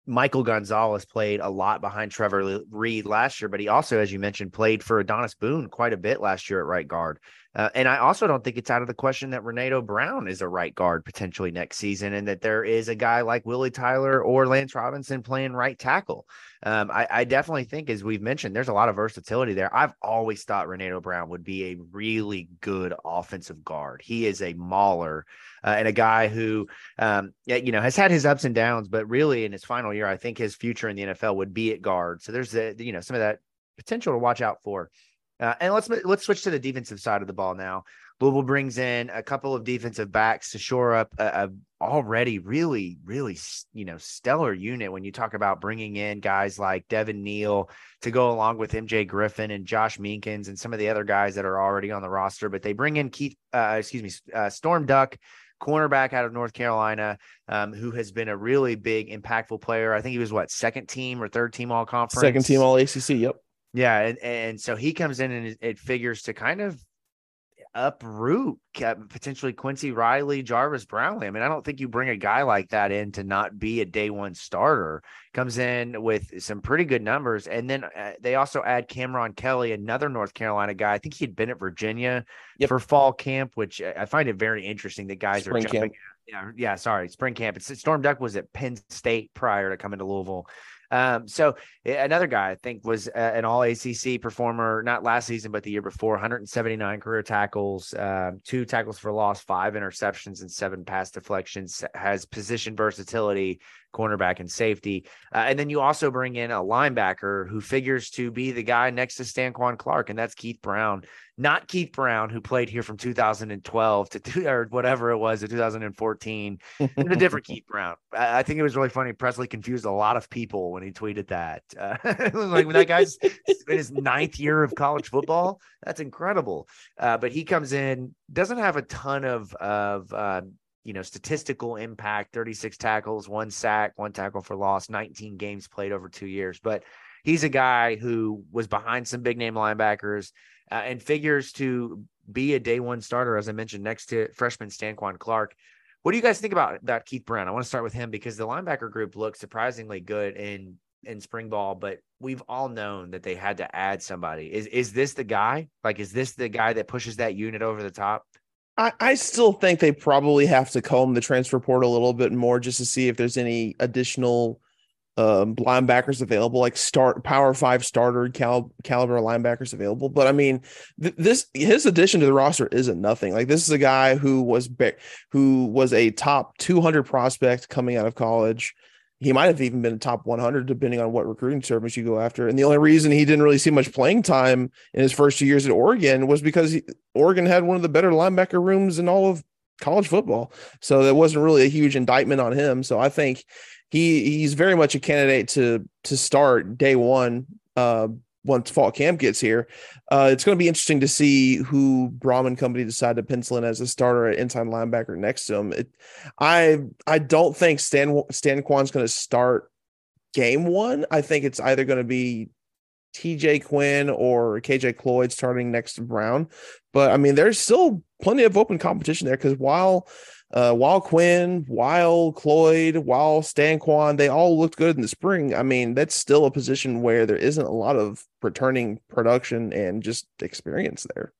E: Michael Gonzalez played a lot behind Trevor Reed last year, but he also, as you mentioned, played for Adonis Boone quite a bit last year at right guard. Uh, and I also don't think it's out of the question that Renato Brown is a right guard potentially next season, and that there is a guy like Willie Tyler or Lance Robinson playing right tackle. Um, I, I, definitely think, as we've mentioned, there's a lot of versatility there. I've always thought Renato Brown would be a really good offensive guard. He is a mauler uh, and a guy who, um, you know, has had his ups and downs, but really in his final year, I think his future in the NFL would be at guard. So there's you know, some of that potential to watch out for. Uh, and let's let's switch to the defensive side of the ball now. Louisville brings in a couple of defensive backs to shore up a, a, already really, really, you know, stellar unit. When you talk about bringing in guys like Devin Neal to go along with MJ Griffin and Josh Minkins and some of the other guys that are already on the roster, but they bring in Keith, uh, excuse me, uh, Storm Duck, cornerback out of North Carolina, um, who has been a really big, impactful player. I think he was what second team or third team all conference,
F: second team all ACC. Yep.
E: Yeah, and, and so he comes in and it figures to kind of uproot potentially Quincy Riley, Jarvis Brownlee. I mean, I don't think you bring a guy like that in to not be a day one starter. Comes in with some pretty good numbers, and then uh, they also add Cameron Kelly, another North Carolina guy. I think he'd been at Virginia yep. for fall camp, which I find it very interesting that guys spring are jumping. Camp. Yeah, yeah. Sorry, spring camp. It's Storm Duck was at Penn State prior to coming to Louisville. Um, so another guy I think was an all ACC performer, not last season, but the year before 179 career tackles, um, two tackles for loss, five interceptions, and seven pass deflections, has position versatility, cornerback and safety. Uh, and then you also bring in a linebacker who figures to be the guy next to Stanquan Clark, and that's Keith Brown. Not Keith Brown, who played here from 2012 to two, or whatever it was to 2014. *laughs* and a different Keith Brown. I, I, think it was really funny. Presley confused a lot of people when he tweeted that. *laughs* Uh, like when that guy's in his ninth year of college football, that's incredible. Uh, but he comes in, doesn't have a ton of of uh, you know, statistical impact 36 tackles, one sack, one tackle for loss, 19 games played over two years. But he's a guy who was behind some big name linebackers uh, and figures to be a day one starter, as I mentioned, next to freshman Stanquan Clark. What do you guys think about that, Keith Brown? I want to start with him because the linebacker group looked surprisingly good in in spring ball, but we've all known that they had to add somebody. Is is this the guy? Like, is this the guy that pushes that unit over the top?
F: I, I still think they probably have to comb the transfer portal a little bit more just to see if there's any additional um, linebackers available, like start power five starter cal- caliber linebackers available. But I mean, th- this his addition to the roster isn't nothing. Like this is a guy who was be- who was a top 200 prospect coming out of college. He might have even been a top 100, depending on what recruiting service you go after. And the only reason he didn't really see much playing time in his first two years at Oregon was because he, Oregon had one of the better linebacker rooms in all of college football. So that wasn't really a huge indictment on him. So I think he he's very much a candidate to to start day one uh, once fall camp gets here. Uh, it's going to be interesting to see who Brahman Company decide to pencil in as a starter at inside linebacker next to him. It, I I don't think Stan Stanquan's going to start game one. I think it's either going to be TJ Quinn or KJ Cloyd starting next to Brown. But I mean, there's still plenty of open competition there because while uh, while Quinn, while Cloyd, while Stanquan, they all looked good in the spring. I mean, that's still a position where there isn't a lot of returning production and just experience there.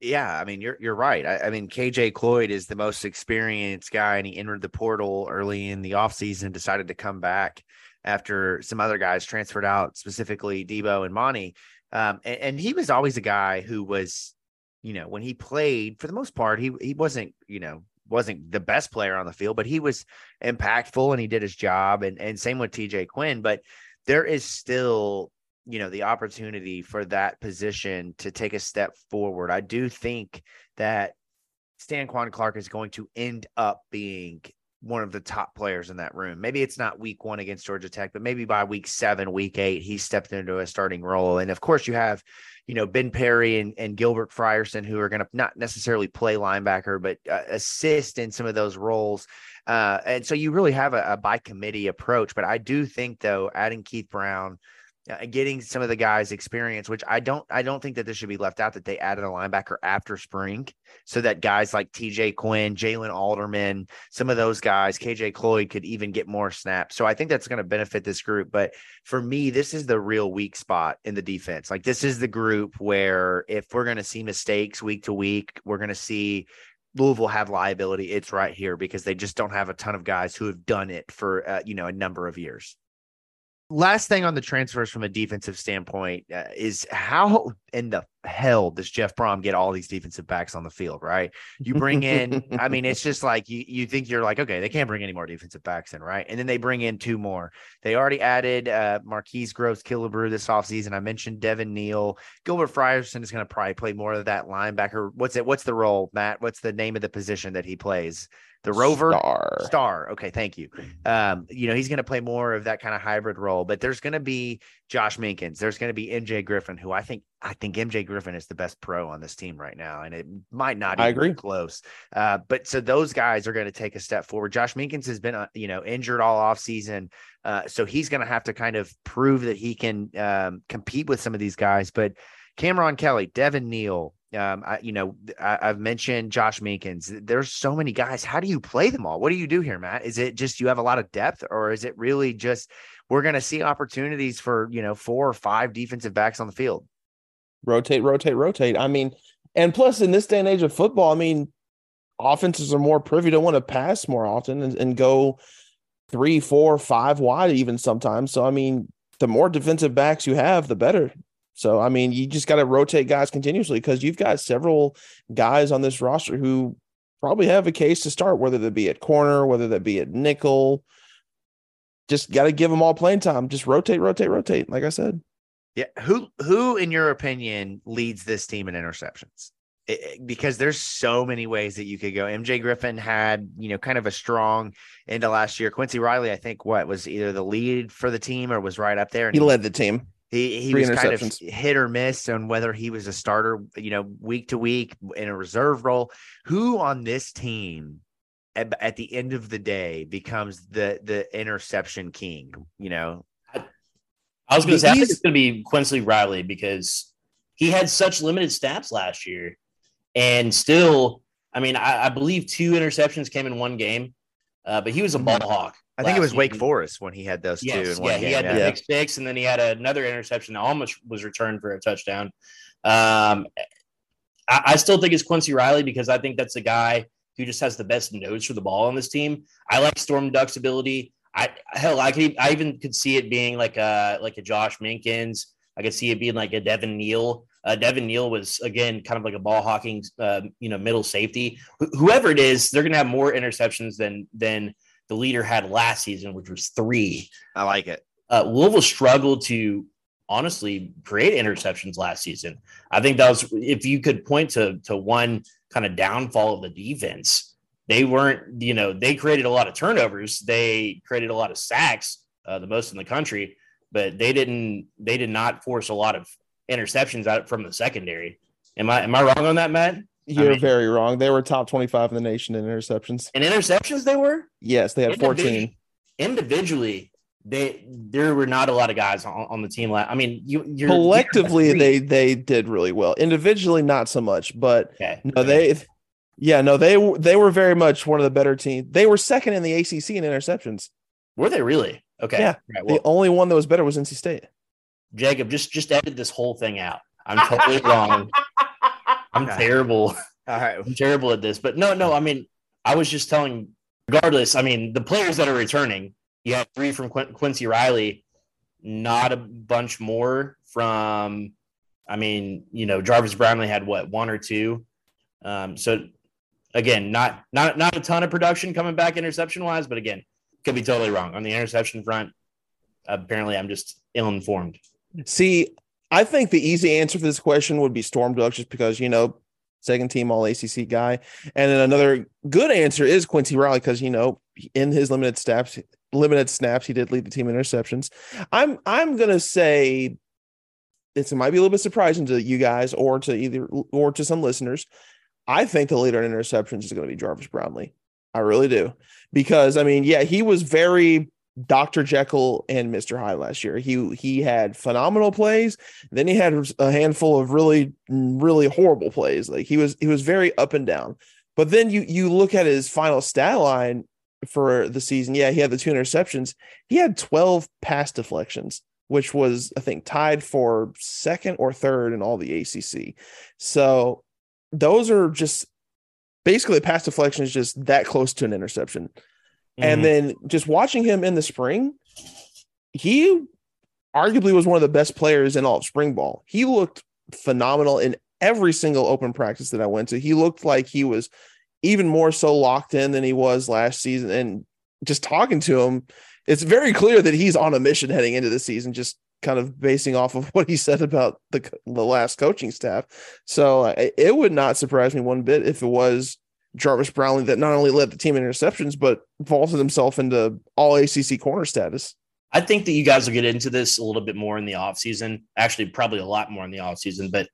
E: Yeah, I mean you're you're right. I, I, mean KJ Cloyd is the most experienced guy, and he entered the portal early in the offseason, decided to come back after some other guys transferred out, specifically Debo and Monty. Um, and, and, he was always a guy who was, you know, when he played for the most part, he he wasn't, you know, wasn't the best player on the field, but he was impactful and he did his job. And and same with TJ Quinn. But there is still, you know, the opportunity for that position to take a step forward. I do think that Stan Quan Clark is going to end up being one of the top players in that room. Maybe it's not week one against Georgia Tech, but maybe by week seven, week eight, he stepped into a starting role. And of course, you have, you know, Ben Perry and, and Gilbert Frierson, who are going to not necessarily play linebacker, but uh, assist in some of those roles. Uh, and so you really have a, a by committee approach. But I do think, though, adding Keith Brown, uh, getting some of the guys experience, which I don't I don't think that this should be left out that they added a linebacker after spring so that guys like TJ Quinn, Jalen Alderman, some of those guys, KJ Cloyd could even get more snaps. So I think that's going to benefit this group. But for me, this is the real weak spot in the defense. Like this is the group where if we're going to see mistakes week to week, we're going to see Louisville have liability. It's right here because they just don't have a ton of guys who have done it for uh, you know a number of years last thing on the transfers from a defensive standpoint uh, is how in the hell does Jeff Brohm get all these defensive backs on the field, right? You bring in, *laughs* I mean, it's just like you, you think you're like, okay, they can't bring any more defensive backs in, right? And then they bring in two more. They already added uh, Marquise Groves Killebrew this offseason. I mentioned Devin Neal. Gilbert Frierson is going to probably play more of that linebacker. What's it? What's the role, Matt? What's the name of the position that he plays? The rover?
F: Star.
E: Star. Okay thank you. Um you know he's going to play more of that kind of hybrid role but there's going to be josh minkins there's going to be mj griffin who i think i think mj griffin is the best pro on this team right now and it might not
F: i agree.
E: close. Uh but so those guys are going to take a step forward. Josh minkins has been uh, you know injured all off season uh so he's going to have to kind of prove that he can um compete with some of these guys. But Cameron Kelly, Devin Neal, um, I, you know, I, have mentioned Josh Minkins. There's so many guys. How do you play them all? What do you do here, Matt? Is it just you have a lot of depth, or is it really just we're going to see opportunities for you know four or five defensive backs on the field?
F: Rotate, rotate, rotate. I mean, and plus in this day and age of football, I mean, offenses are more privy to want to pass more often and, and go three, four, five wide even sometimes. So I mean, the more defensive backs you have, the better. So I mean, you just got to rotate guys continuously because you've got several guys on this roster who probably have a case to start, whether they be at corner, whether that be at nickel. Just got to give them all playing time. Just rotate, rotate, rotate. Like I said.
E: Yeah. Who who in your opinion leads this team in interceptions? It, because there's so many ways that you could go. MJ Griffin had, you know, kind of a strong into last year. Quincy Riley, I think, what was either the lead for the team or was right up there.
F: he, he led the team.
E: He he was kind of hit or miss on whether he was a starter, you know, week to week in a reserve role. Who on this team at, at the end of the day becomes the the interception king. You know,
G: I was going to say I think
F: He's-
G: it's going to be Quincy Riley because he had such limited snaps last year, and still, I mean, I, I believe two interceptions came in one game, uh, but he was a ball hawk.
E: I think it was Wake
G: season.
E: Forest when he had those two
G: Yes,
E: one
G: yeah, he had
E: yeah.
G: the big six, and then he had another interception that almost was returned for a touchdown. Um, I, I still think it's Quincy Riley because I think that's the guy who just has the best nose for the ball on this team. I like Storm Duck's ability. I hell, I could I even could see it being like a like a Josh Minkins. I could see it being like a Devin Neal. Uh, Devin Neal was again kind of like a ball hawking, uh, you know, middle safety. Wh- whoever it is, they're gonna have more interceptions than than the leader had last season, which was three
E: I like it.
G: uh, Louisville struggled to honestly create interceptions last season. I think that was if you could point to to one kind of downfall of the defense, they weren't, you know, they created a lot of turnovers, they created a lot of sacks, uh, the most in the country, but they didn't they did not force a lot of interceptions out from the secondary. Am I am I wrong on that, Matt?
F: You're
G: mean-
F: very wrong. They were top 25 in the nation in interceptions.
G: And interceptions they were?
F: Yes, they had 14.
G: Individually, they there were not a lot of guys on, on the team. I mean, you you're
F: Collectively,
G: you're-
F: they they did really well. Individually, not so much, but
G: okay.
F: no, they yeah, no, they they were very much one of the better teams. They were second in the ACC in interceptions.
G: were they really okay?
F: Yeah.
G: Right,
F: The only one that was better was NC State.
G: Jacob, just just edit this whole thing out. I'm totally *laughs* wrong. I'm
E: Okay.
G: terrible.
E: All right.
G: I'm terrible at this. But no, no. I mean, I was just telling. Regardless, I mean, the players that are returning, you have three from Quin- Quincy Riley, not a bunch more from. I mean, you know, Jarvis Brownlee had what one or two. Um, so again, not not not a ton of production coming back interception wise, but again, could be totally wrong on the interception front. Apparently, I'm just ill informed.
F: See, I think the easy answer for this question would be Storm Duck, just because you know, second team All ACC guy, and then another good answer is Quincy Riley because you know, in his limited snaps, limited snaps, he did lead the team in interceptions. I'm I'm gonna say this might be a little bit surprising to you guys or to either or to some listeners. I think the leader in interceptions is going to be Jarvis Brownlee. I really do because I mean, yeah, he was very Dr. Jekyll and Mr. Hyde last year. He he had phenomenal plays. Then he had a handful of really really horrible plays. Like he was he was very up and down. But then you you look at his final stat line for the season. Yeah, he had the two interceptions. He had 12 pass deflections, which was I think tied for second or third in all the ACC. So those are just basically pass deflection is just that close to an interception. And then just watching him in the spring, he arguably was one of the best players in all of spring ball. He looked phenomenal in every single open practice that I went to. He looked like he was even more so locked in than he was last season. And just talking to him, it's very clear that he's on a mission heading into the season, just kind of basing off of *laughs* what he said about the, the last coaching staff. So uh, it would not surprise me one bit if it was Jarvis Brownlee that not only led the team in interceptions, but vaulted himself into all ACC corner status.
G: I think that you guys will get into this a little bit more in the offseason. Actually, probably a lot more in the offseason. But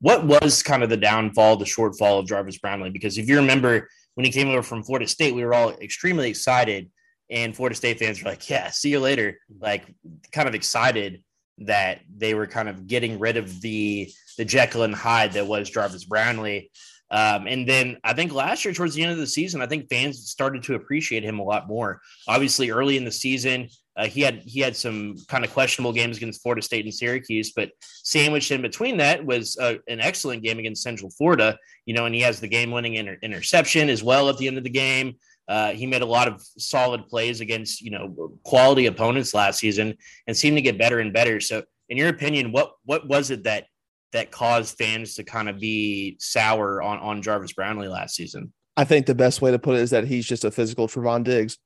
G: what was kind of the downfall, the shortfall of Jarvis Brownlee? Because if you remember when he came over from Florida State, we were all extremely excited. And Florida State fans were like, yeah, see you later. Like, kind of excited that they were kind of getting rid of the the Jekyll and Hyde that was Jarvis Brownlee. Um, and then I think last year, towards the end of the season, I think fans started to appreciate him a lot more. Obviously, early in the season, uh, he had he had some kind of questionable games against Florida State and Syracuse, but sandwiched in between that was uh, an excellent game against Central Florida. You know, and he has the game-winning inter- interception as well at the end of the game. Uh, he made a lot of solid plays against you know quality opponents last season and seemed to get better and better. So, in your opinion, what what was it that that caused fans to kind of be sour on on Jarvis Brownlee last season?
F: I think the best way to put it is that he's just a physical Trevon Diggs.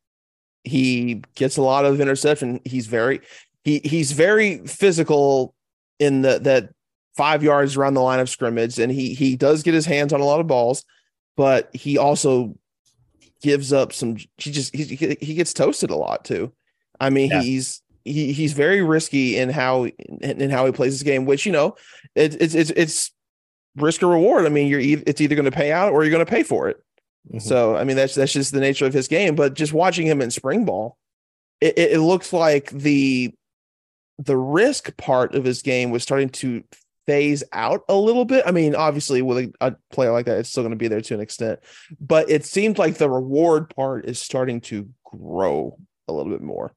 F: He gets a lot of interception. He's very he he's very physical in the that five yards around the line of scrimmage, and he he does get his hands on a lot of balls, but he also gives up some. He just he he gets toasted a lot too. I mean,
G: Yeah.
F: he's he he's very risky in how in, how he plays his game, which you know it, it's it's it's risk or reward. I mean, you're e- it's either going to pay out or you're going to pay for it. Mm-hmm. So I mean that's that's just the nature of his game. But just watching him in spring ball, it, it, it looks like the the risk part of his game was starting to phase out a little bit. I mean, obviously, with a, a player like that, it's still going to be there to an extent, but it seemed like the reward part is starting to grow a little bit more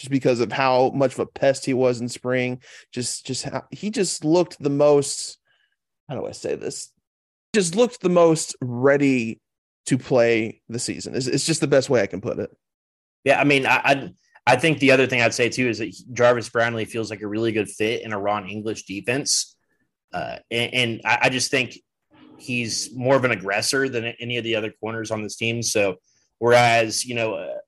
F: just because of how much of a pest he was in spring. Just, just how he just looked the most. How do I say this? Just looked the most ready to play the season. It's, it's just the best way I can put it.
G: Yeah, I mean, I, I I think the other thing I'd say too is that Jarvis Brownlee feels like a really good fit in a Ron English defense, uh, and, and I, I, just think he's more of an aggressor than any of the other corners on this team. So, whereas you know, uh,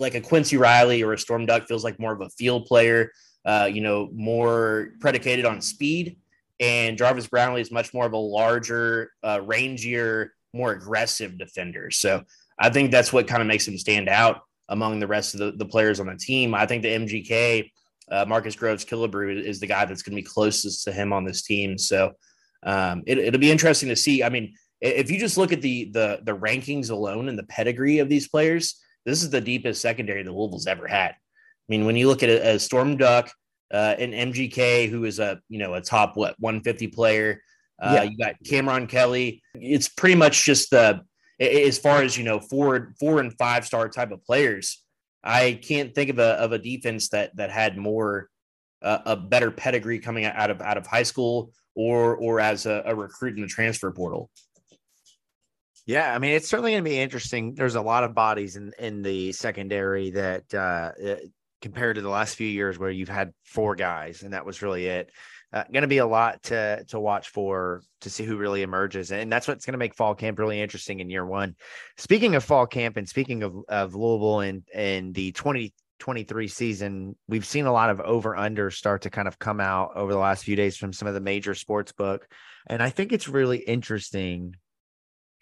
G: like a Quincy Riley or a Storm Duck feels like more of a field player, uh, you know, more predicated on speed, and Jarvis Brownlee is much more of a larger, uh, rangier, more aggressive defender. So, I think that's what kind of makes him stand out among the rest of the, the players on the team. I think the MGK, uh, Marcus Groves Killebrew, is the guy that's going to be closest to him on this team. So um, it, it'll be interesting to see. I mean, if you just look at the the the rankings alone and the pedigree of these players, this is the deepest secondary the Louisville's ever had. I mean, when you look at a, a Storm Duck, uh, an MGK who is a you know a top what 150 player, uh, yeah. you got Cameron Kelly. It's pretty much just the as far as you know, four four and five star type of players. I can't think of a of a defense that that had more uh, a better pedigree coming out of out of high school or or as a, a recruit in the transfer portal.
E: Yeah, I mean it's certainly going to be interesting. There's a lot of bodies in in the secondary that uh, uh, compared to the last few years where you've had four guys and that was really it uh, going to be a lot to to watch for to see who really emerges, and that's what's going to make fall camp really interesting in year one. Speaking of fall camp, and speaking of of Louisville and and the twenty twenty three season, we've seen a lot of over under start to kind of come out over the last few days from some of the major sports book, and I think it's really interesting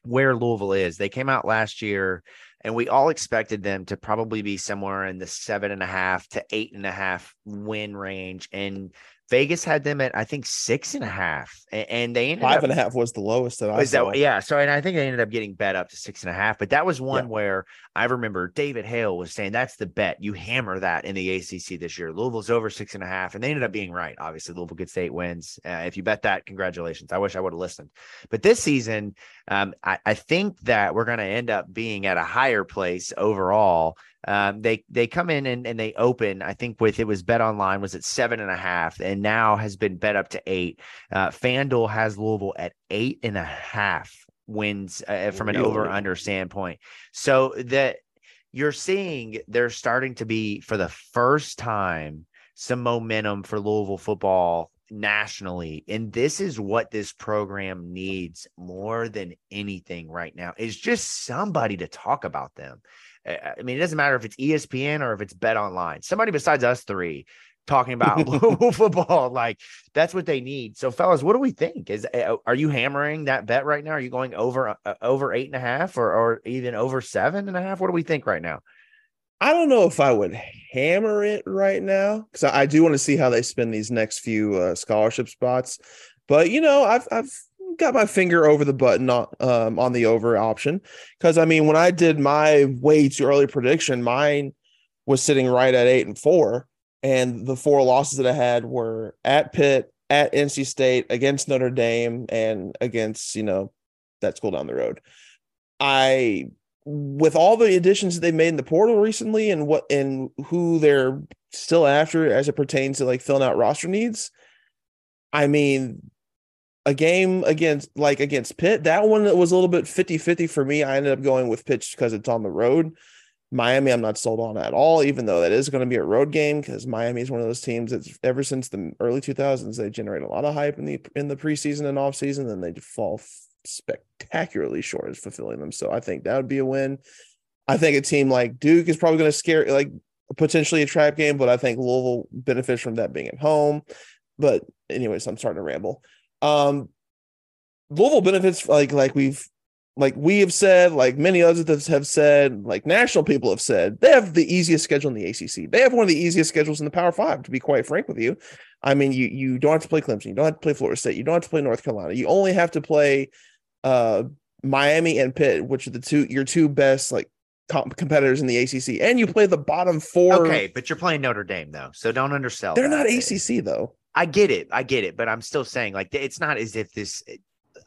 E: where Louisville is. They came out last year and we all expected them to probably be somewhere in the seven and a half to eight and a half win range. And Vegas had them at I think six and a half, and they ended
F: five
E: up,
F: and a half was the lowest that I
E: was
F: saw.
E: That, yeah, so and I think they ended up getting bet up to six and a half, but that was one yeah. where I remember David Hale was saying that's the bet you hammer that in the ACC this year. Louisville's over six and a half, and they ended up being right. Obviously, Louisville gets eight wins. Uh, if you bet that, congratulations. I wish I would have listened, but this season, um, I, I think that we're going to end up being at a higher place overall um, they they come in and, and they open. I think with it was bet online was at seven and a half, and now has been bet up to eight. Uh, FanDuel has Louisville at eight and a half wins uh, from really? an over under standpoint. So that you're seeing they're starting to be for the first time some momentum for Louisville football nationally and this is what this program needs more than anything right now is just somebody to talk about them I mean, it doesn't matter if it's ESPN or if it's Bet Online. Somebody besides us three talking about *laughs* *laughs* football, like that's what they need. So, fellas, what do we think? Is uh, are you hammering that bet right now? Are you going over uh, over eight and a half or or even over seven and a half? What do we think right now?
F: I don't know if I would hammer it right now because I, I, do want to see how they spend these next few uh, scholarship spots. But you know, I've I've got my finger over the button on, um, on the over option because I mean, when I did my way too early prediction, mine was sitting right at eight and four, and the four losses that I had were at Pitt, at NC State, against Notre Dame, and against you know that school down the road. I with all the additions that they made in the portal recently and what and who they're still after as it pertains to like filling out roster needs. I mean, a game against like against Pitt, that one was a little bit 50-50 for me. I ended up going with Pitt because it's on the road. Miami, I'm not sold on at all, even though that is going to be a road game because Miami is one of those teams that's ever since the early 2000s they generate a lot of hype in the in the preseason and off season, and they fall spectacularly short of fulfilling them. So I think that would be a win. I think a team like Duke is probably going to scare like potentially a trap game, but I think Louisville benefits from that being at home. But anyways, I'm starting to ramble. Um, Louisville benefits like like we've like we have said, like many others have said, like national people have said, they have the easiest schedule in the ACC. They have one of the easiest schedules in the Power Five. To be quite frank with you, I mean, you you don't have to play Clemson, you don't have to play Florida State, you don't have to play North Carolina. You only have to play uh Miami and Pitt, which are the two your two best like comp- competitors in the ACC, and you play the bottom four.
E: Okay, but you're playing Notre Dame though, so don't undersell.
F: They're
E: that.
F: not ACC though.
E: I get it, I get it, but I'm still saying like it's not as if this.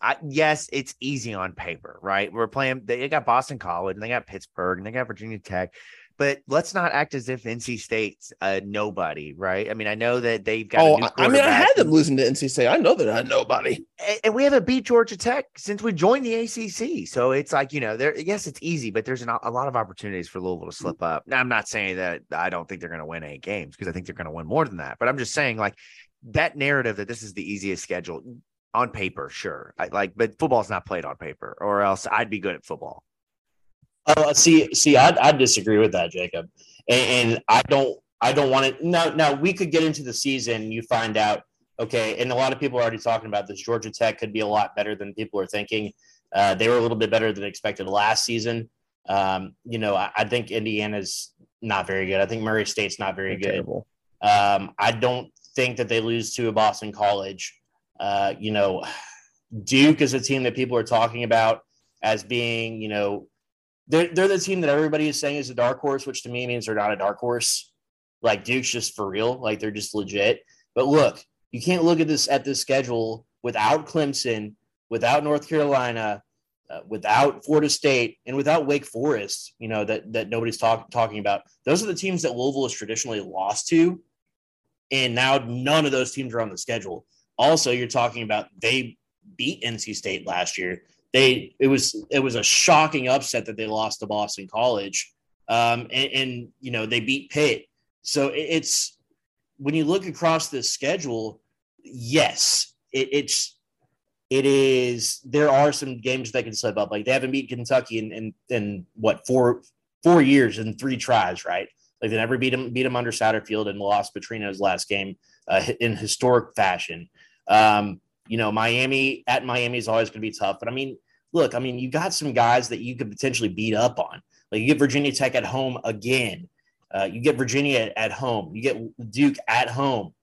E: I, yes, it's easy on paper, right? We're playing. They got Boston College, and they got Pittsburgh, and they got Virginia Tech. But let's not act as if NC State's a nobody, right? I mean, I know that they've got.
F: Oh, I mean, I had them losing to NC State. I know they're not nobody.
E: And, and we haven't beat Georgia Tech since we joined the ACC. So it's like you know, there. Yes, it's easy, but there's an, a lot of opportunities for Louisville to slip up. Now, I'm not saying that I don't think they're going to win eight games because I think they're going to win more than that. But I'm just saying, like that narrative that this is the easiest schedule on paper, sure. I, like, but football's not played on paper, or else I'd be good at football.
G: Oh, see, see, I, I disagree with that, Jacob, and, and I don't, I don't want to. Now, now we could get into the season. You find out, okay, and a lot of people are already talking about this. Georgia Tech could be a lot better than people are thinking. Uh, they were a little bit better than expected last season. Um, you know, I, I, think Indiana's not very good. I think Murray State's not very They're good. Um, I don't think that they lose to a Boston College. Uh, you know, Duke is a team that people are talking about as being, you know, they're, they're the team that everybody is saying is a dark horse, which to me means they're not a dark horse. Like Duke's just for real, like they're just legit. But look, you can't look at this at this schedule without Clemson, without North Carolina, uh, without Florida State, and without Wake Forest. You know that that nobody's talk, talking about. Those are the teams that Louisville has traditionally lost to, and now none of those teams are on the schedule. Also, you're talking about they beat NC State last year they it was it was a shocking upset that they lost to Boston College, um, and, and you know they beat Pitt. So it, it's when you look across this schedule, yes, it, it's it is there are some games that can slip up. Like they haven't beat Kentucky in in, in what four four years in three tries, right? Like they never beat them beat them under Satterfield and lost Petrino's last game uh, in historic fashion. Um, you know, Miami at Miami is always going to be tough. But I mean, look, I mean, you got some guys that you could potentially beat up on. Like you get Virginia Tech at home again. Uh, you get Virginia at, at home. You get Duke at home.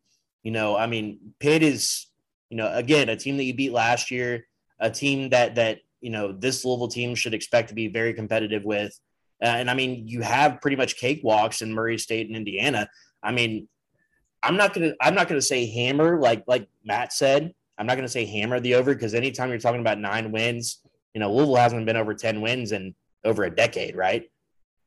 G: You know, I mean, Pitt is, you know, again, a team that you beat last year, a team that that you know this Louisville team should expect to be very competitive with. Uh, and I mean, you have pretty much cakewalks in Murray State and Indiana. I mean, I'm not gonna I'm not gonna say hammer like like Matt said. I'm not going to say hammer the over because anytime you're talking about nine wins, you know, Louisville hasn't been over 10 wins in over a decade, right?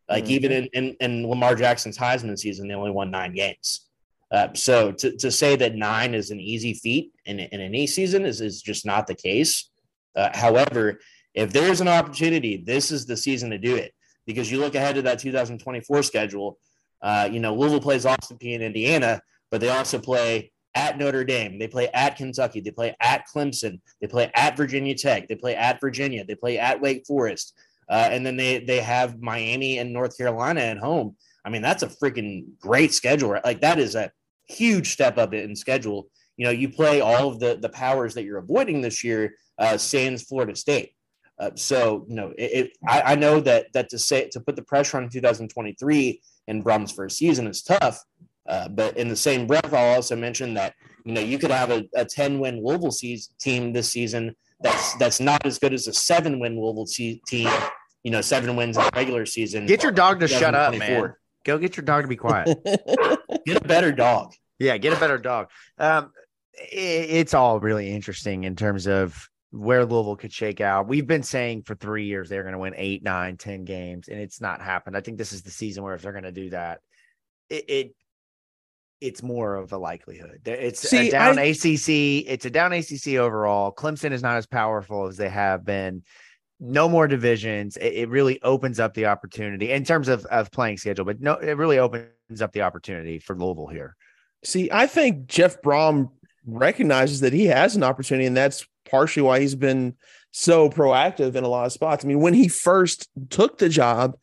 G: Like mm-hmm. even in, in, in, Lamar Jackson's Heisman season, they only won nine games. Uh, so to, to say that nine is an easy feat in, in any season is, is just not the case. Uh, however, if there's an opportunity, this is the season to do it because you look ahead to that 2024 schedule. Uh, you know, Louisville plays Austin Peay in Indiana, but they also play at Notre Dame. They play at Kentucky. They play at Clemson. They play at Virginia Tech. They play at Virginia. They play at Wake Forest. Uh, and then they they have Miami and North Carolina at home. I mean, that's a freaking great schedule. Like that is a huge step up in schedule. You know, you play all of the the powers that you're avoiding this year. Uh, sans Florida State. Uh, so you know, it, it, I, I know that that to say to put the pressure on 2023 in Brohm's first season is tough. Uh, but in the same breath, I'll also mention that you know you could have a, a 10 win Louisville team this season that's that's not as good as a seven win Louisville team. You know, seven wins in the regular season.
E: Get your dog to shut up, man. Go get your dog to be quiet. *laughs*
G: get a better dog.
E: Yeah, get a better dog. Um, it, it's all really interesting in terms of where Louisville could shake out. We've been saying for three years they're going to win eight, nine, ten games, and it's not happened. I think this is the season where if they're going to do that, it, it it's more of a likelihood. It's See, a down I, ACC. It's a down ACC overall. Clemson is not as powerful as they have been. No more divisions. It, it, really opens up the opportunity in terms of, of playing schedule, but no, it really opens up the opportunity for Louisville here.
F: See, I think Jeff Brohm recognizes that he has an opportunity, and that's partially why he's been so proactive in a lot of spots. I mean, when he first took the job,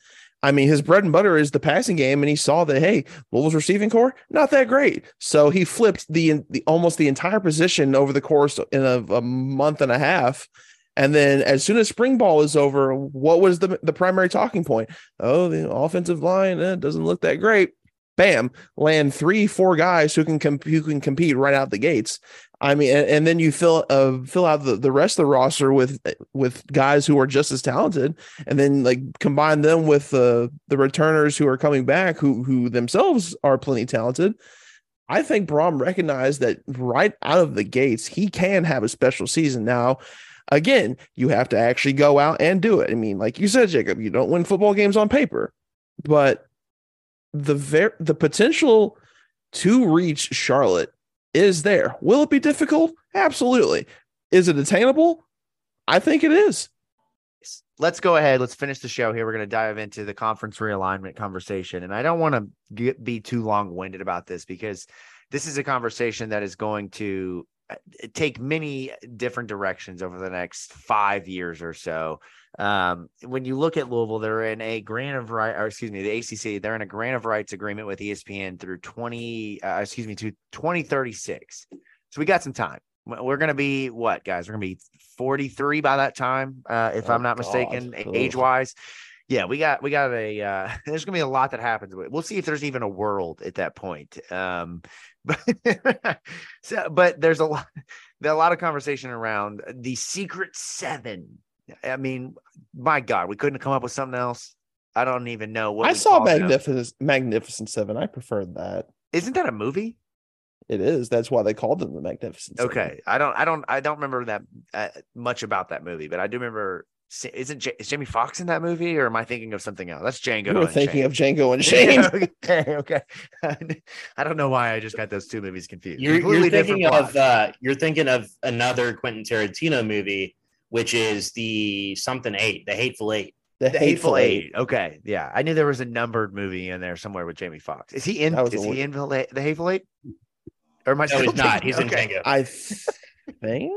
F: I mean, his bread and butter is the passing game, and he saw that hey, Louisville's receiving corps not that great, so he flipped the the almost the entire position over the course in a, a month and a half. And then as soon as spring ball is over, what was the the primary talking point? Oh, the offensive line eh, doesn't look that great. Bam, land three, four guys who can comp- who can compete right out the gates. I mean, and, and then you fill uh, fill out the, the rest of the roster with with guys who are just as talented, and then like combine them with uh, the returners who are coming back, who who themselves are plenty talented. I think Brohm recognized that right out of the gates, he can have a special season. Now, again, you have to actually go out and do it. I mean, like you said, Jacob, you don't win football games on paper, but the ver- the potential to reach Charlotte is there. Will it be difficult? Absolutely. Is it attainable? I think it is.
E: Let's go ahead. Let's finish the show here. We're going to dive into the conference realignment conversation. And I don't want to be too long winded about this because this is a conversation that is going to uh, take many different directions over the next five years or so. Um, when you look at Louisville, they're in a grant of right, or excuse me, the ACC, they're in a grant of rights agreement with ESPN through 20, uh, excuse me, to 2036. So we got some time. We're going to be what, guys? We're going to be 43 by that time, uh, if oh, I'm not God. mistaken, age wise. Yeah, we got we got a uh, *laughs* there's gonna be a lot that happens. We'll see if there's even a world at that point. Um, *laughs* but so, but there's a lot *laughs* a lot of conversation around the secret seven. I mean, my God, we couldn't have come up with something else. I don't even know what
F: I saw. Magnificent Magnificent Seven. I preferred that.
E: Isn't that a movie?
F: It is. That's why they called them the Magnificent.
E: Seven. Okay, I don't, I don't, I don't remember that uh, much about that movie, but I do remember isn't J- is Jamie Foxx in that movie, or am I thinking of something else? That's Django.
F: You were thinking Shane. of Django and *laughs* Shane.
E: okay, okay. *laughs* I don't know why I just got those two movies confused.
G: You're, you're thinking of uh, you're thinking of another Quentin Tarantino movie, which is the something eight, the Hateful Eight.
E: The, the Hateful, Hateful eight. eight. Okay, yeah, I knew there was a numbered movie in there somewhere with Jamie Foxx. Is he in? Is he in the, the Hateful Eight?
G: Or am I? No, he's not. He's okay. in Django.
F: I think.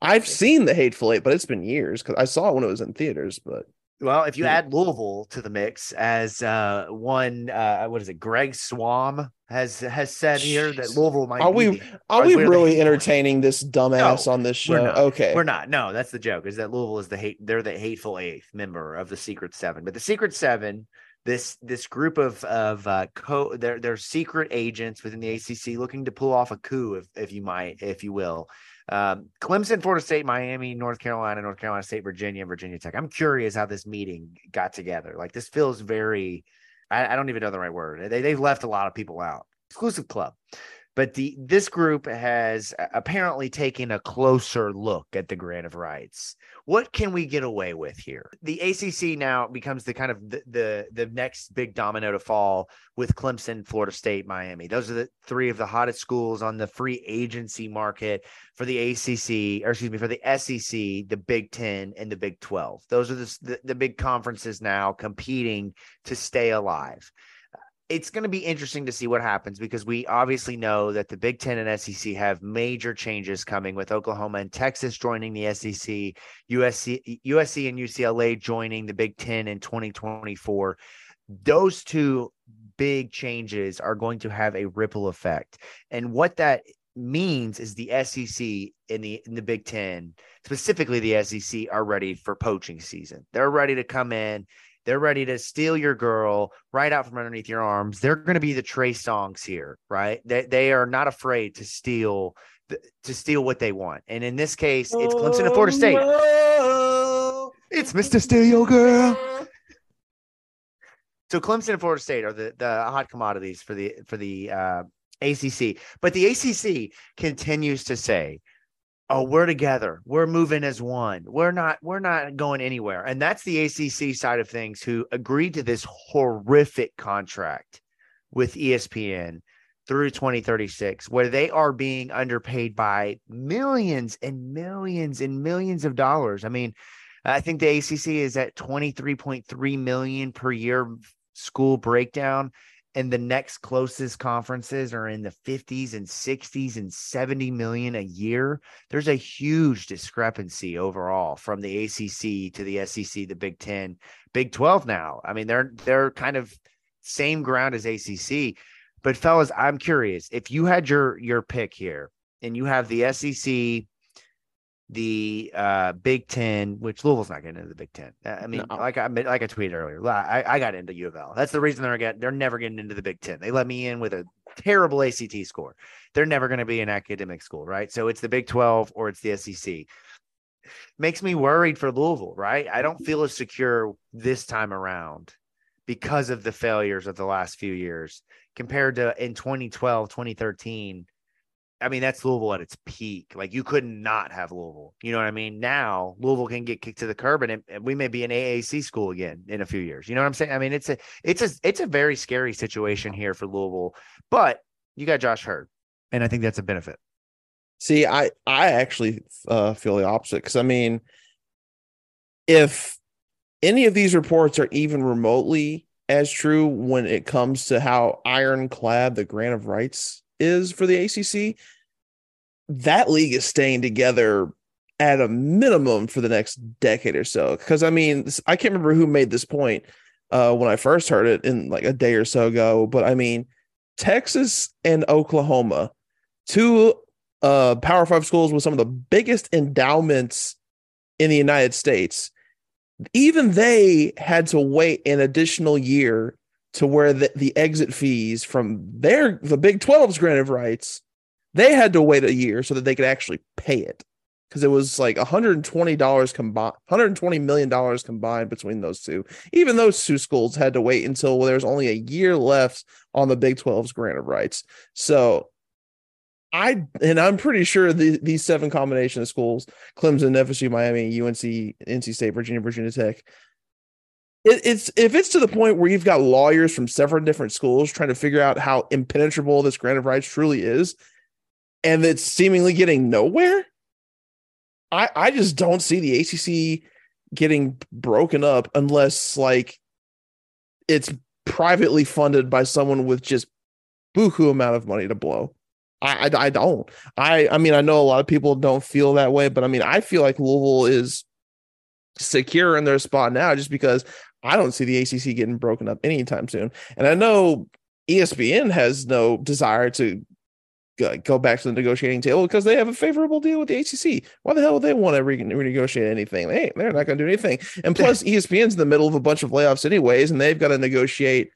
F: I've seen the Hateful Eight, but it's been years because I saw it when it was in theaters. But
E: well, if you add Louisville to the mix as uh, one, uh, what is it? Greg Swam has has said here that Louisville might.
F: Are we are we really entertaining this dumbass no, on this show?
E: We're
F: okay,
E: we're not. No, that's the joke. Is that Louisville is the hate? They're the hateful eighth member of the Secret Seven, but the Secret Seven. This this group of of uh, co they're they're secret agents within the ACC looking to pull off a coup, if if you might, if you will, um, Clemson, Florida State, Miami, North Carolina, North Carolina State, Virginia, Virginia Tech. I'm curious how this meeting got together. Like this feels very, I, I don't even know the right word. They, they've left a lot of people out. Exclusive club but the this group has apparently taken a closer look at the grant of rights. What can we get away with here? The acc now becomes the kind of the the, the next big domino to fall with clemson florida state miami. Those are the three of the hottest schools on the free agency market for the acc or excuse me for the sec the big 10 and the big 12 those are the, the, the big conferences now competing to stay alive it's going to be interesting to see what happens because we obviously know that the Big Ten and SEC have major changes coming with Oklahoma and Texas joining the SEC, USC, USC and UCLA joining the Big Ten in 2024. Those two big changes are going to have a ripple effect. And what that means is the SEC in the in the Big Ten, specifically the SEC, are ready for poaching season. They're ready to come in they're ready to steal your girl right out from underneath your arms. They're going to be the Trey Songz here, right? They, they are not afraid to steal to steal what they want. And in this case, it's Clemson and Florida State. Oh, no. It's Mr. Steal Your Girl. So Clemson and Florida State are the, the hot commodities for the for the uh, ACC. But the ACC continues to say oh we're together. We're moving as one. We're not we're not going anywhere. And that's the acc side of things who agreed to this horrific contract with espn through 2036 where they are being underpaid by millions and millions and millions of dollars. I mean i think the acc is at 23.3 million per year school breakdown and the next closest conferences are in the 50s and 60s and 70 million a year there's a huge discrepancy overall from the ACC to the SEC the Big 10 Big 12 now. I mean they're they're kind of same ground as ACC but fellas i'm curious if you had your your pick here and you have the SEC the uh, Big Ten, which Louisville's not getting into the Big Ten. I mean, no. like I like I tweeted earlier, I, I got into U of L. That's the reason they're getting they're never getting into the Big Ten. They let me in with a terrible ACT score. They're never going to be an academic school, right? So it's the Big Twelve or it's the SEC. Makes me worried for Louisville, right? I don't feel as secure this time around because of the failures of the last few years compared to in 2012, 2013 I mean, that's Louisville at its peak. Like you could not have Louisville. You know what I mean? Now Louisville can get kicked to the curb, and, and we may be an AAC school again in a few years. You know what I'm saying? I mean, it's a it's a it's a very scary situation here for Louisville. But you got Josh Heird, and I think that's a benefit.
F: See, I I actually uh, feel the opposite because I mean, if any of these reports are even remotely as true when it comes to how ironclad the grant of rights is for the ACC, that league is staying together at a minimum for the next decade or so. Because I mean, I can't remember who made this point uh, when I first heard it in like a day or so ago, but I mean, Texas and Oklahoma, two uh, Power Five schools with some of the biggest endowments in the United States, even they had to wait an additional year to where the, the exit fees from their the Big 12's grant of rights, they had to wait a year so that they could actually pay it. Because it was like $120 combined, $120 million combined between those two. Even those two schools had to wait until there's only a year left on the Big 12's grant of rights. So I and I'm pretty sure the, these seven combination of schools, Clemson, FSU, Miami, UNC, NC State, Virginia, Virginia Tech, it, it's if it's to the point where you've got lawyers from several different schools trying to figure out how impenetrable this grant of rights truly is, and it's seemingly getting nowhere. I I just don't see the ACC getting broken up unless like it's privately funded by someone with just buku amount of money to blow. I, I, I don't. I I mean I know a lot of people don't feel that way, but I mean I feel like Louisville is secure in their spot now just because I don't see the ACC getting broken up anytime soon. And I know ESPN has no desire to go back to the negotiating table because they have a favorable deal with the ACC. Why the hell would they want to re- renegotiate anything? They they're not going to do anything. And *laughs* plus, ESPN's in the middle of a bunch of layoffs anyways, and they've got to negotiate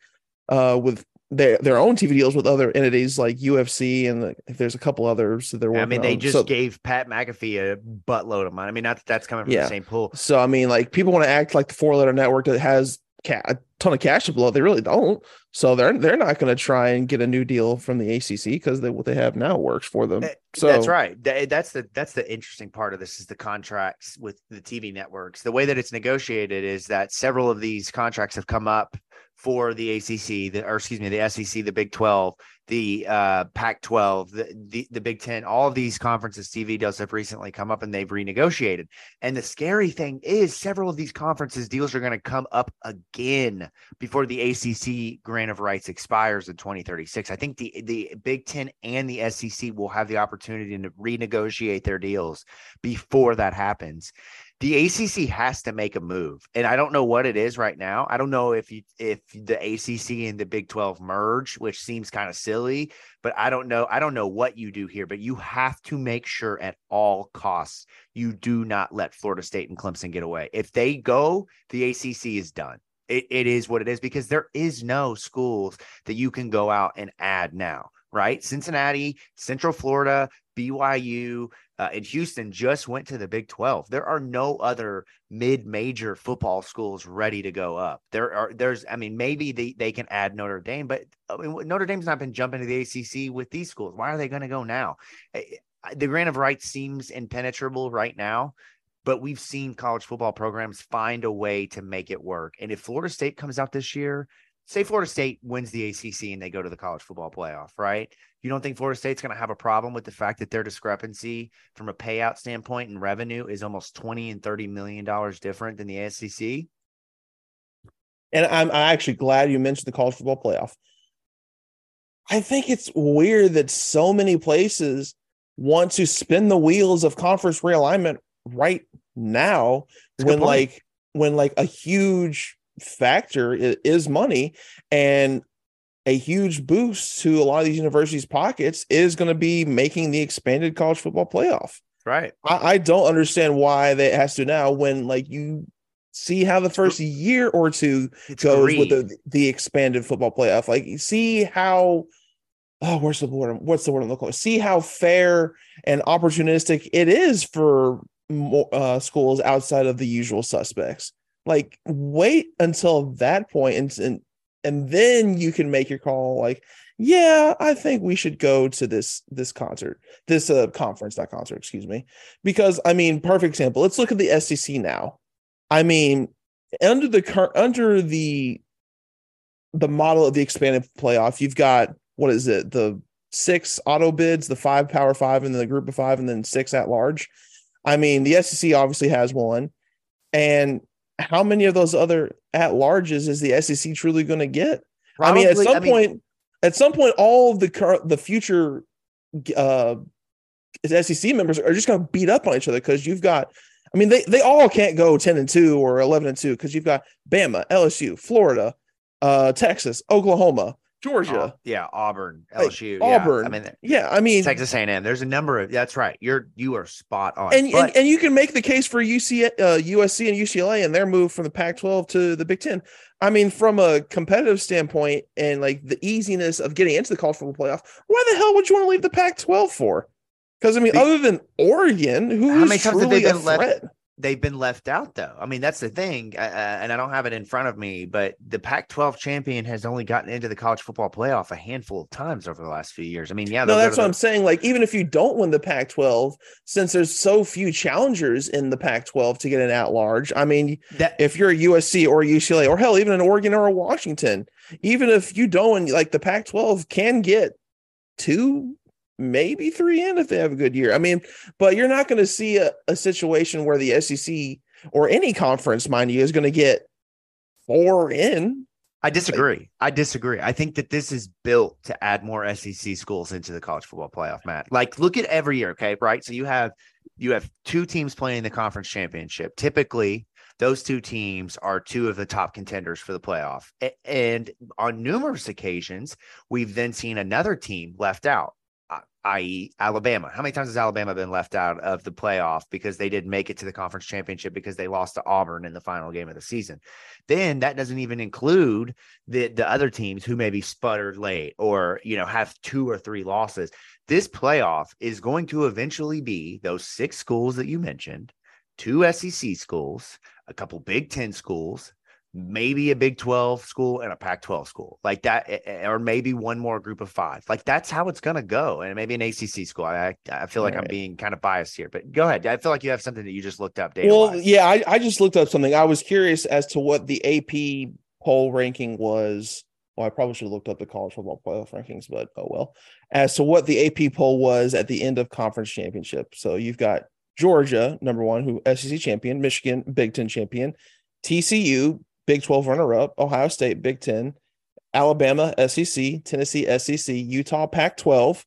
F: uh, with their their own TV deals with other entities like UFC and the, there's a couple others that they're working.
E: I mean, they
F: on.
E: just
F: so,
E: gave Pat McAfee a buttload of money. I mean, not that that's coming from
F: Yeah.
E: the same pool.
F: So I mean, like people want to act like the four letter network that has ca- a ton of cash to blow. They really don't. So they're they're not going to try and get a new deal from the ACC because what they have now works for them.
E: Eh,
F: So
E: that's right. Th- That's the that's the interesting part of this is the contracts with the TV networks. The way that it's negotiated is that several of these contracts have come up for the ACC, the or excuse me, the SEC, the Big Twelve, the uh, Pac-12, the, the the Big Ten. All of these conferences, TV deals have recently come up and they've renegotiated. And the scary thing is, several of these conferences deals are going to come up again before the ACC grant of rights expires in 2036. I think the the Big Ten and the SEC will have the opportunity to renegotiate their deals before that happens. The ACC has to make a move, and I don't know what it is right now. I don't know if you if the ACC and the Big 12 merge, which seems kind of silly, but I don't know. I don't know what you do here, but you have to make sure at all costs you do not let Florida State and Clemson get away. If they go, the ACC is done. It, it is what it is because there is no schools that you can go out and add now, right? Cincinnati, Central Florida, BYU, uh, and Houston just went to the Big 12. There are no other mid-major football schools ready to go up. There are there's I mean maybe they, they can add Notre Dame, but I mean, Notre Dame's not been jumping to the ACC with these schools. Why are they going to go now? The grant of rights seems impenetrable right now, but we've seen college football programs find a way to make it work. And if Florida State comes out this year, say Florida State wins the ACC and they go to the college football playoff, right? You don't think Florida State's going to have a problem with the fact that their discrepancy from a payout standpoint and revenue is almost 20 and 30 million dollars different than the SEC?
F: and I'm, I'm actually glad you mentioned the college football playoff. I think it's weird that so many places want to spin the wheels of conference realignment right now
E: That's
F: when like when like a huge factor is money and a huge boost to a lot of these universities pockets is going to be making the expanded college football playoff
E: Right.
F: I, I don't understand why they has to now when like you see how the first year or two
E: It's
F: goes with the the expanded football playoff. Like you see how oh where's the word what's the word I'm looking for? See how fair and opportunistic it is for mo- uh, schools outside of the usual suspects. Like wait until that point and and and then you can make your call like yeah i think we should go to this this concert this uh conference not concert excuse me. Because i mean perfect example let's look at the sec now. I mean under the current under the the model of the expanded playoff you've got what is it the six auto bids the five power five and then the group of five and then six at large. I mean the sec obviously has one. And how many of those other at larges is the sec truly going to get I mean, at some
E: I mean-
F: point, at some point, all of the current, the future, uh, SEC members are just going to beat up on each other because you've got. I mean, they they all can't go ten and two or eleven and two because you've got Bama, LSU, Florida, uh, Texas, Oklahoma, Georgia,
E: Oh, yeah, Auburn,
F: like,
E: LSU, yeah.
F: Auburn.
E: I mean,
F: yeah, I mean,
E: Texas A&M. There's a number of. That's right. You're you are spot on.
F: and,
E: But-
F: and and you can make the case for UC, uh, USC and UCLA and their move from the Pac-12 to the Big Ten. I mean, from a competitive standpoint and like the easiness of getting into the college football playoff, why the hell would you want to leave the Pac-12 for? Because I mean,
E: Be-
F: other than Oregon, who
E: How
F: is
E: many times have
F: truly
E: they
F: a
E: been left-
F: threat?
E: They've been left out though. I mean, that's the thing, uh, uh, and I don't have it in front of me, but the Pac-12 champion has only gotten into the college football playoff a handful of times over the last few years. I mean, yeah,
F: No, that's what
E: the-
F: I'm saying. Like, even if you don't win the Pac-12, since there's so few challengers in the Pac-12 to get an at-large, I mean,
E: That
F: if you're a USC or a UCLA or hell, even an Oregon or a Washington, even if you don't like the Pac 12 can get two, maybe three in if they have a good year. I mean, but you're not going to see a, a situation where the SEC or any conference, mind you, is going to get four in.
E: I disagree. I disagree. I think that this is built to add more SEC schools into the college football playoff, Matt. Like look at every year, okay? Right? So you have you have two teams playing the conference championship. Typically, those two teams are two of the top contenders for the playoff. And on numerous occasions, we've then seen another team left out, i.e., Alabama. How many times has Alabama been left out of the playoff because they didn't make it to the conference championship because they lost to Auburn in the final game of the season? Then that doesn't even include the the other teams who maybe sputtered late or you know have two or three losses. This playoff is going to eventually be those six schools that you mentioned, two SEC schools, a couple Big 10 schools, maybe a Big 12 school and a Pac 12 school. Like that or maybe one more group of 5. Like that's how it's going to go and maybe an ACC school. I I feel like I'm being kind of biased here, but go ahead. I feel like you have something that you just looked up
F: Well, yeah, I, I just looked up something. I was curious as to what the AP poll ranking was. Well, I probably should have looked up the college football playoff rankings, but oh well. As to what the AP poll was at the end of conference championship. So you've got Georgia, number one, who SEC champion, Michigan, Big Ten champion, TCU, Big 12 runner up, Ohio State, Big Ten, Alabama, SEC, Tennessee, SEC, Utah, Pac 12,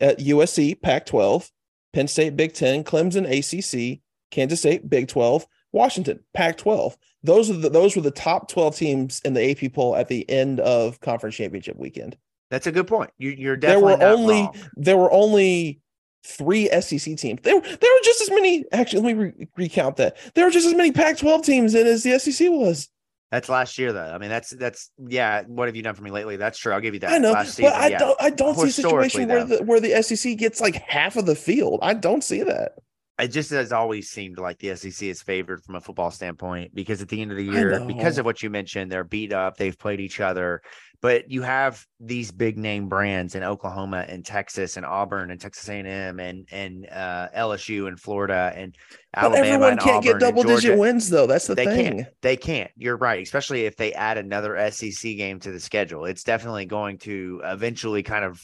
F: at USC, Pac 12, Penn State, Big Ten, Clemson, ACC, Kansas State, Big 12, Washington, Pac 12. Those are the those were the top 12 teams in the AP poll at the end of conference championship weekend.
E: That's a good point. You, you're
F: There were only
E: wrong.
F: there were only three SEC teams. There, there were just as many. Actually, let me re- recount that. There were just as many Pac-12 teams in as the SEC was.
E: That's last year, though. I mean, that's that's yeah. What have you done for me lately? That's true. I'll give you that.
F: I know,
E: last season,
F: but I
E: yeah.
F: don't. I don't see a situation where
E: though.
F: the where the SEC gets like half of the field. I don't see that.
E: It just has always seemed like the SEC is favored from a football standpoint because at the end of the year, because of what you mentioned, they're beat up, they've played each other, but you have these big name brands in Oklahoma and Texas and Auburn and Texas A&M and and uh, LSU and Florida and
F: But
E: Alabama
F: everyone
E: and
F: can't
E: Auburn
F: get double digit wins though. That's the
E: they
F: thing.
E: can't. They can't. You're right. Especially if they add another SEC game to the schedule, it's definitely going to eventually kind of,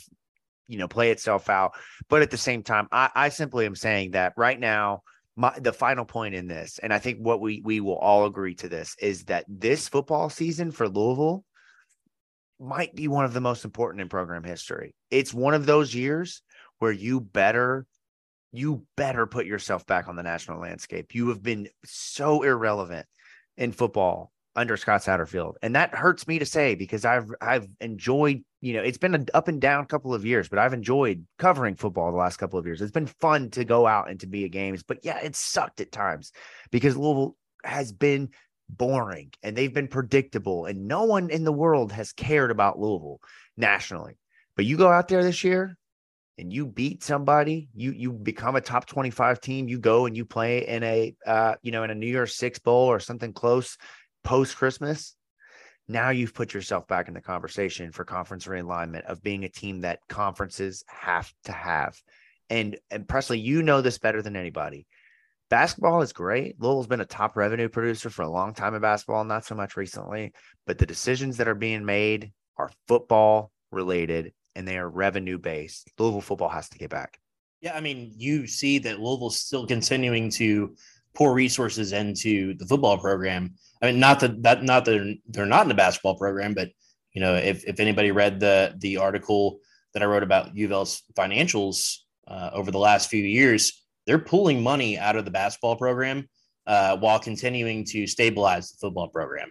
E: you know, play itself out. But at the same time, I, I simply am saying that right now, my the final point in this, and I think what we we will all agree to this is that this football season for Louisville might be one of the most important in program history. It's one of those years where you better you better put yourself back on the national landscape. You have been so irrelevant in football under Scott Satterfield. And that hurts me to say because I've I've enjoyed, you know, it's been an up and down couple of years, but I've enjoyed covering football the last couple of years. It's been fun to go out and to be at games, but yeah, it sucked at times because Louisville has been boring and they've been predictable and no one in the world has cared about Louisville nationally. But you go out there this year and you beat somebody, you you become a top 25 team, you go and you play in a uh, you know, in a New Year's Six bowl or something close post Christmas. Now you've put yourself back in the conversation for conference realignment of being a team that conferences have to have. And and Presley, you know this better than anybody. Basketball is great. Louisville's been a top revenue producer for a long time in basketball, not so much recently, but the decisions that are being made are football related and they are revenue based. Louisville football has to get back.
G: Yeah, I mean, you see that Louisville's still continuing to pour resources into the football program. I mean, not that that not that they're, they're not in the basketball program, but you know, if if anybody read the the article that I wrote about U of L's financials uh, over the last few years, they're pulling money out of the basketball program uh, while continuing to stabilize the football program.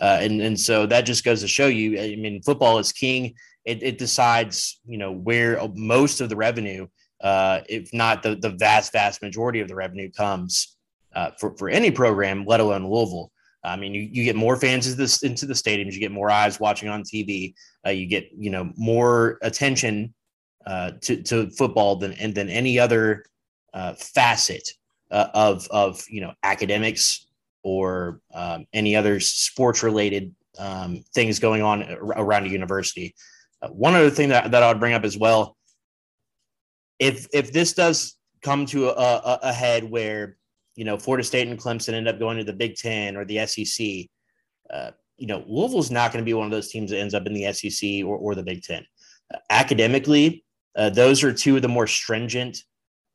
G: Uh, and and so that just goes to show you. I mean, football is king. It, it decides, you know, where most of the revenue, uh, if not the the vast vast majority of the revenue, comes uh, for for any program, let alone Louisville. I mean, you, you get more fans into, this, into the stadiums, you get more eyes watching on TV, uh, you get you know more attention uh, to to football than and than any other uh, facet uh, of of you know academics or um, any other sports related um, things going on around a university. Uh, one other thing that, that I would bring up as well, if if this does come to a, a, a head where you know Florida State and Clemson end up going to the Big Ten or the SEC, uh, you know Louisville's not going to be one of those teams that ends up in the SEC or, or the Big Ten. Uh, academically, uh, those are two of the more stringent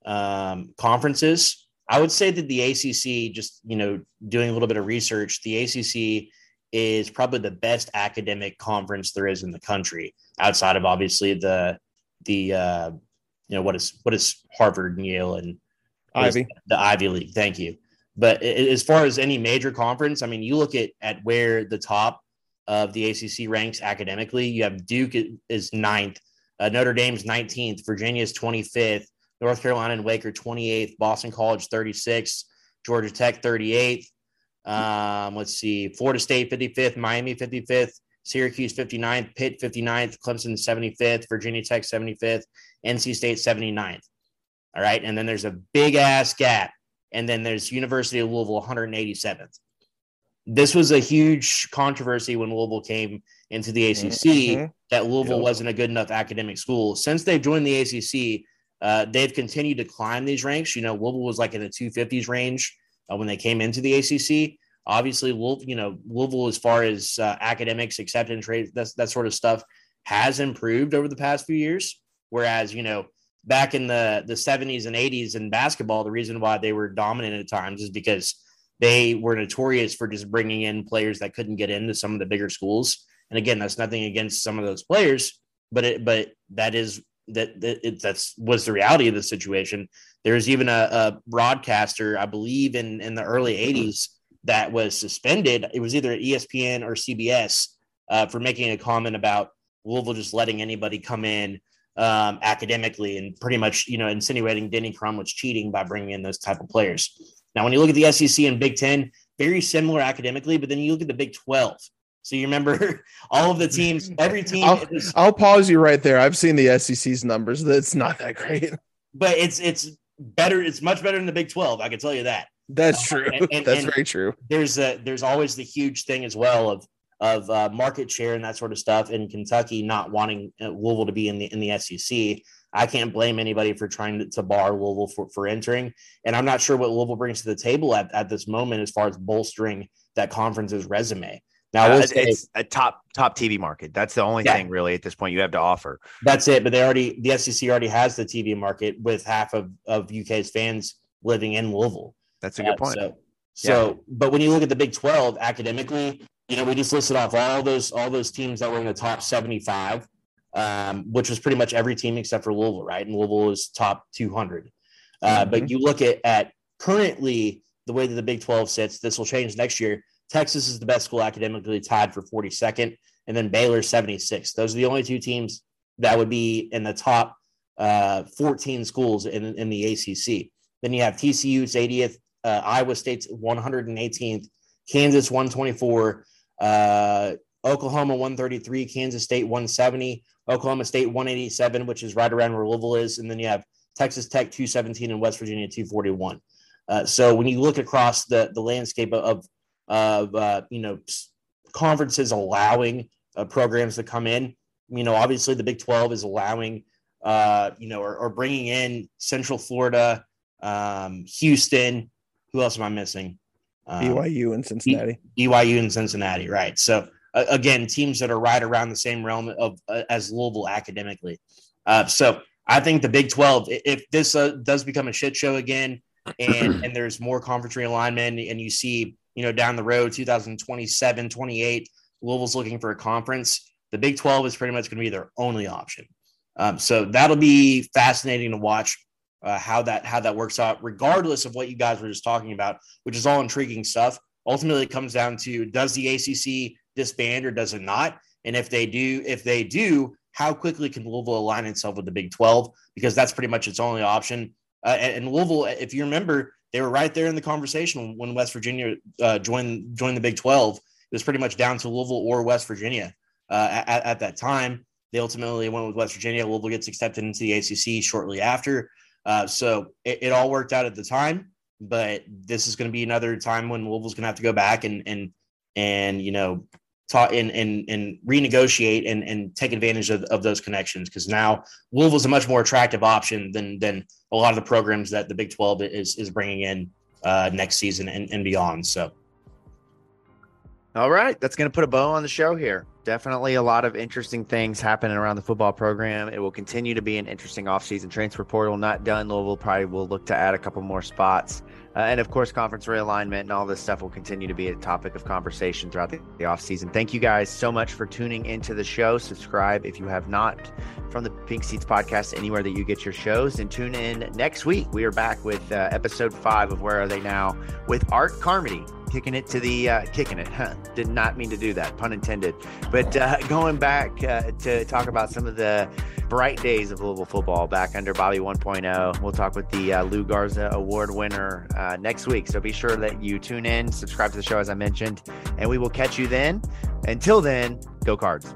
G: um, conferences. I would say that the ACC, just you know, doing a little bit of research, the ACC is probably the best academic conference there is in the country, outside of obviously the the uh, you know what is what is Harvard and Yale and
F: Ivy
G: the Ivy League. Thank you. But as far as any major conference, I mean, you look at at where the top of the ACC ranks academically. You have Duke is ninth, uh, Notre Dame's 19th, Virginia's 25th, North Carolina and Wake are 28th, Boston College 36th, Georgia Tech 38th. Um, let's see, Florida State 55th, Miami 55th, Syracuse 59th, Pitt 59th, Clemson 75th, Virginia Tech 75th, NC State 79th. All right. And then there's a big ass gap. And then there's University of Louisville 187th. This was a huge controversy when Louisville came into the ACC mm-hmm. that Louisville yep. wasn't a good enough academic school. Since they've joined the ACC, uh, they've continued to climb these ranks. You know, Louisville was like in the 250s range uh, when they came into the ACC. Obviously, Louisville, you know, Louisville, as far as uh, academics, acceptance rates, that, that sort of stuff has improved over the past few years. Whereas, you know, back in the, the 70s and 80s in basketball, the reason why they were dominant at times is because they were notorious for just bringing in players that couldn't get into some of the bigger schools. And again, that's nothing against some of those players, but it, but that is that, that it, that's was the reality of the situation. There's even a, a, broadcaster, I believe, in in the early '80s that was suspended. It was either ESPN or CBS uh, for making a comment about Louisville just letting anybody come in um, academically and pretty much you know insinuating Denny Crum was cheating by bringing in those type of players. Now, when you look at the SEC and Big Ten, very similar academically, but then you look at the Big Twelve so you remember *laughs* all of the teams, every team.
F: I'll, is, I'll, pause you right there. I've seen the SEC's numbers. That's not that great.
G: But it's it's better. It's much better than the Big Twelve. I can tell you that.
F: That's true. Uh, and, and, *laughs* That's and very true.
G: There's a there's always the huge thing as well of of uh, market share and that sort of stuff in Kentucky not wanting uh, Louisville to be in the in the SEC. I can't blame anybody for trying to, to bar Louisville for, for entering. And I'm not sure what Louisville brings to the table at, at this moment as far as bolstering that conference's resume.
E: Now uh, it's a top top TV market. That's the only yeah. thing really at this point you have to offer.
G: That's it. But they already the SEC already has the TV market with half of of UK's fans living in Louisville.
E: That's a good uh, point.
G: So, so yeah. but when you look at the Big Twelve academically, you know, we just listed off all those all those teams that were in the top seventy five, um, which was pretty much every team except for Louisville, right? And Louisville is top two hundred. Uh, mm-hmm. But you look at at currently the way that the Big Twelve sits. This will change next year Texas is the best school academically, tied for 42nd, and then Baylor 76. Those are the only two teams that would be in the top uh, 14 schools in, in the ACC. Then you have TCU's 80th, uh, Iowa State's 118th, Kansas 124, uh, Oklahoma 133, Kansas State 170, Oklahoma State 187, which is right around where Louisville is, and then you have Texas Tech 217 and West Virginia 241. Uh, so when you look across the the landscape of of uh, you know conferences allowing uh, programs to come in, you know obviously the Big 12 is allowing uh, you know or, or bringing in Central Florida, um, Houston. Who else am I missing?
F: Um, BYU and Cincinnati.
G: BYU and Cincinnati, right? So uh, again, teams that are right around the same realm of uh, as Louisville academically. Uh, so I think the Big 12, if this uh, does become a shit show again, and and there's more conference realignment, and you see, you know, down the road, 2027, 28, Louisville's looking for a conference. The Big 12 is pretty much going to be their only option. Um, so that'll be fascinating to watch uh, how that how that works out, regardless of what you guys were just talking about, which is all intriguing stuff. Ultimately, it comes down to does the ACC disband or does it not? And if they do, if they do, how quickly can Louisville align itself with the Big 12? Because that's pretty much its only option. Uh, and, Louisville, if you remember, they were right there in the conversation when West Virginia uh, joined joined the Big 12. It was pretty much down to Louisville or West Virginia uh, at, at, that time. They ultimately went with West Virginia. Louisville gets accepted into the ACC shortly after. Uh, so it, it, all worked out at the time. But this is going to be another time when Louisville's going to have to go back and and and you know talk and and, and renegotiate and, and take advantage of, of those connections because now Louisville's a much more attractive option than than a lot of the programs that the Big 12 is is bringing in uh, next season and, and beyond. So.
E: All right, that's going to put a bow on the show here. Definitely a lot of interesting things happening around the football program. It will continue to be an interesting offseason transfer portal. Not done. Louisville probably will look to add a couple more spots. Uh, and of course, conference realignment and all this stuff will continue to be a topic of conversation throughout the, the offseason. Thank you guys so much for tuning into the show. Subscribe if you have not from the Pink Seats podcast anywhere that you get your shows. And tune in next week. We are back with uh, episode five of Where Are They Now with Art Carmody kicking it to the uh, kicking it. Huh. Did not mean to do that, pun intended. But uh, going back uh, to talk about some of the bright days of Louisville football back under Bobby 1.0. We'll talk with the uh, Lou Groza Award winner uh, next week. So be sure that you tune in, subscribe to the show as I mentioned, and we will catch you then. Until then, go cards.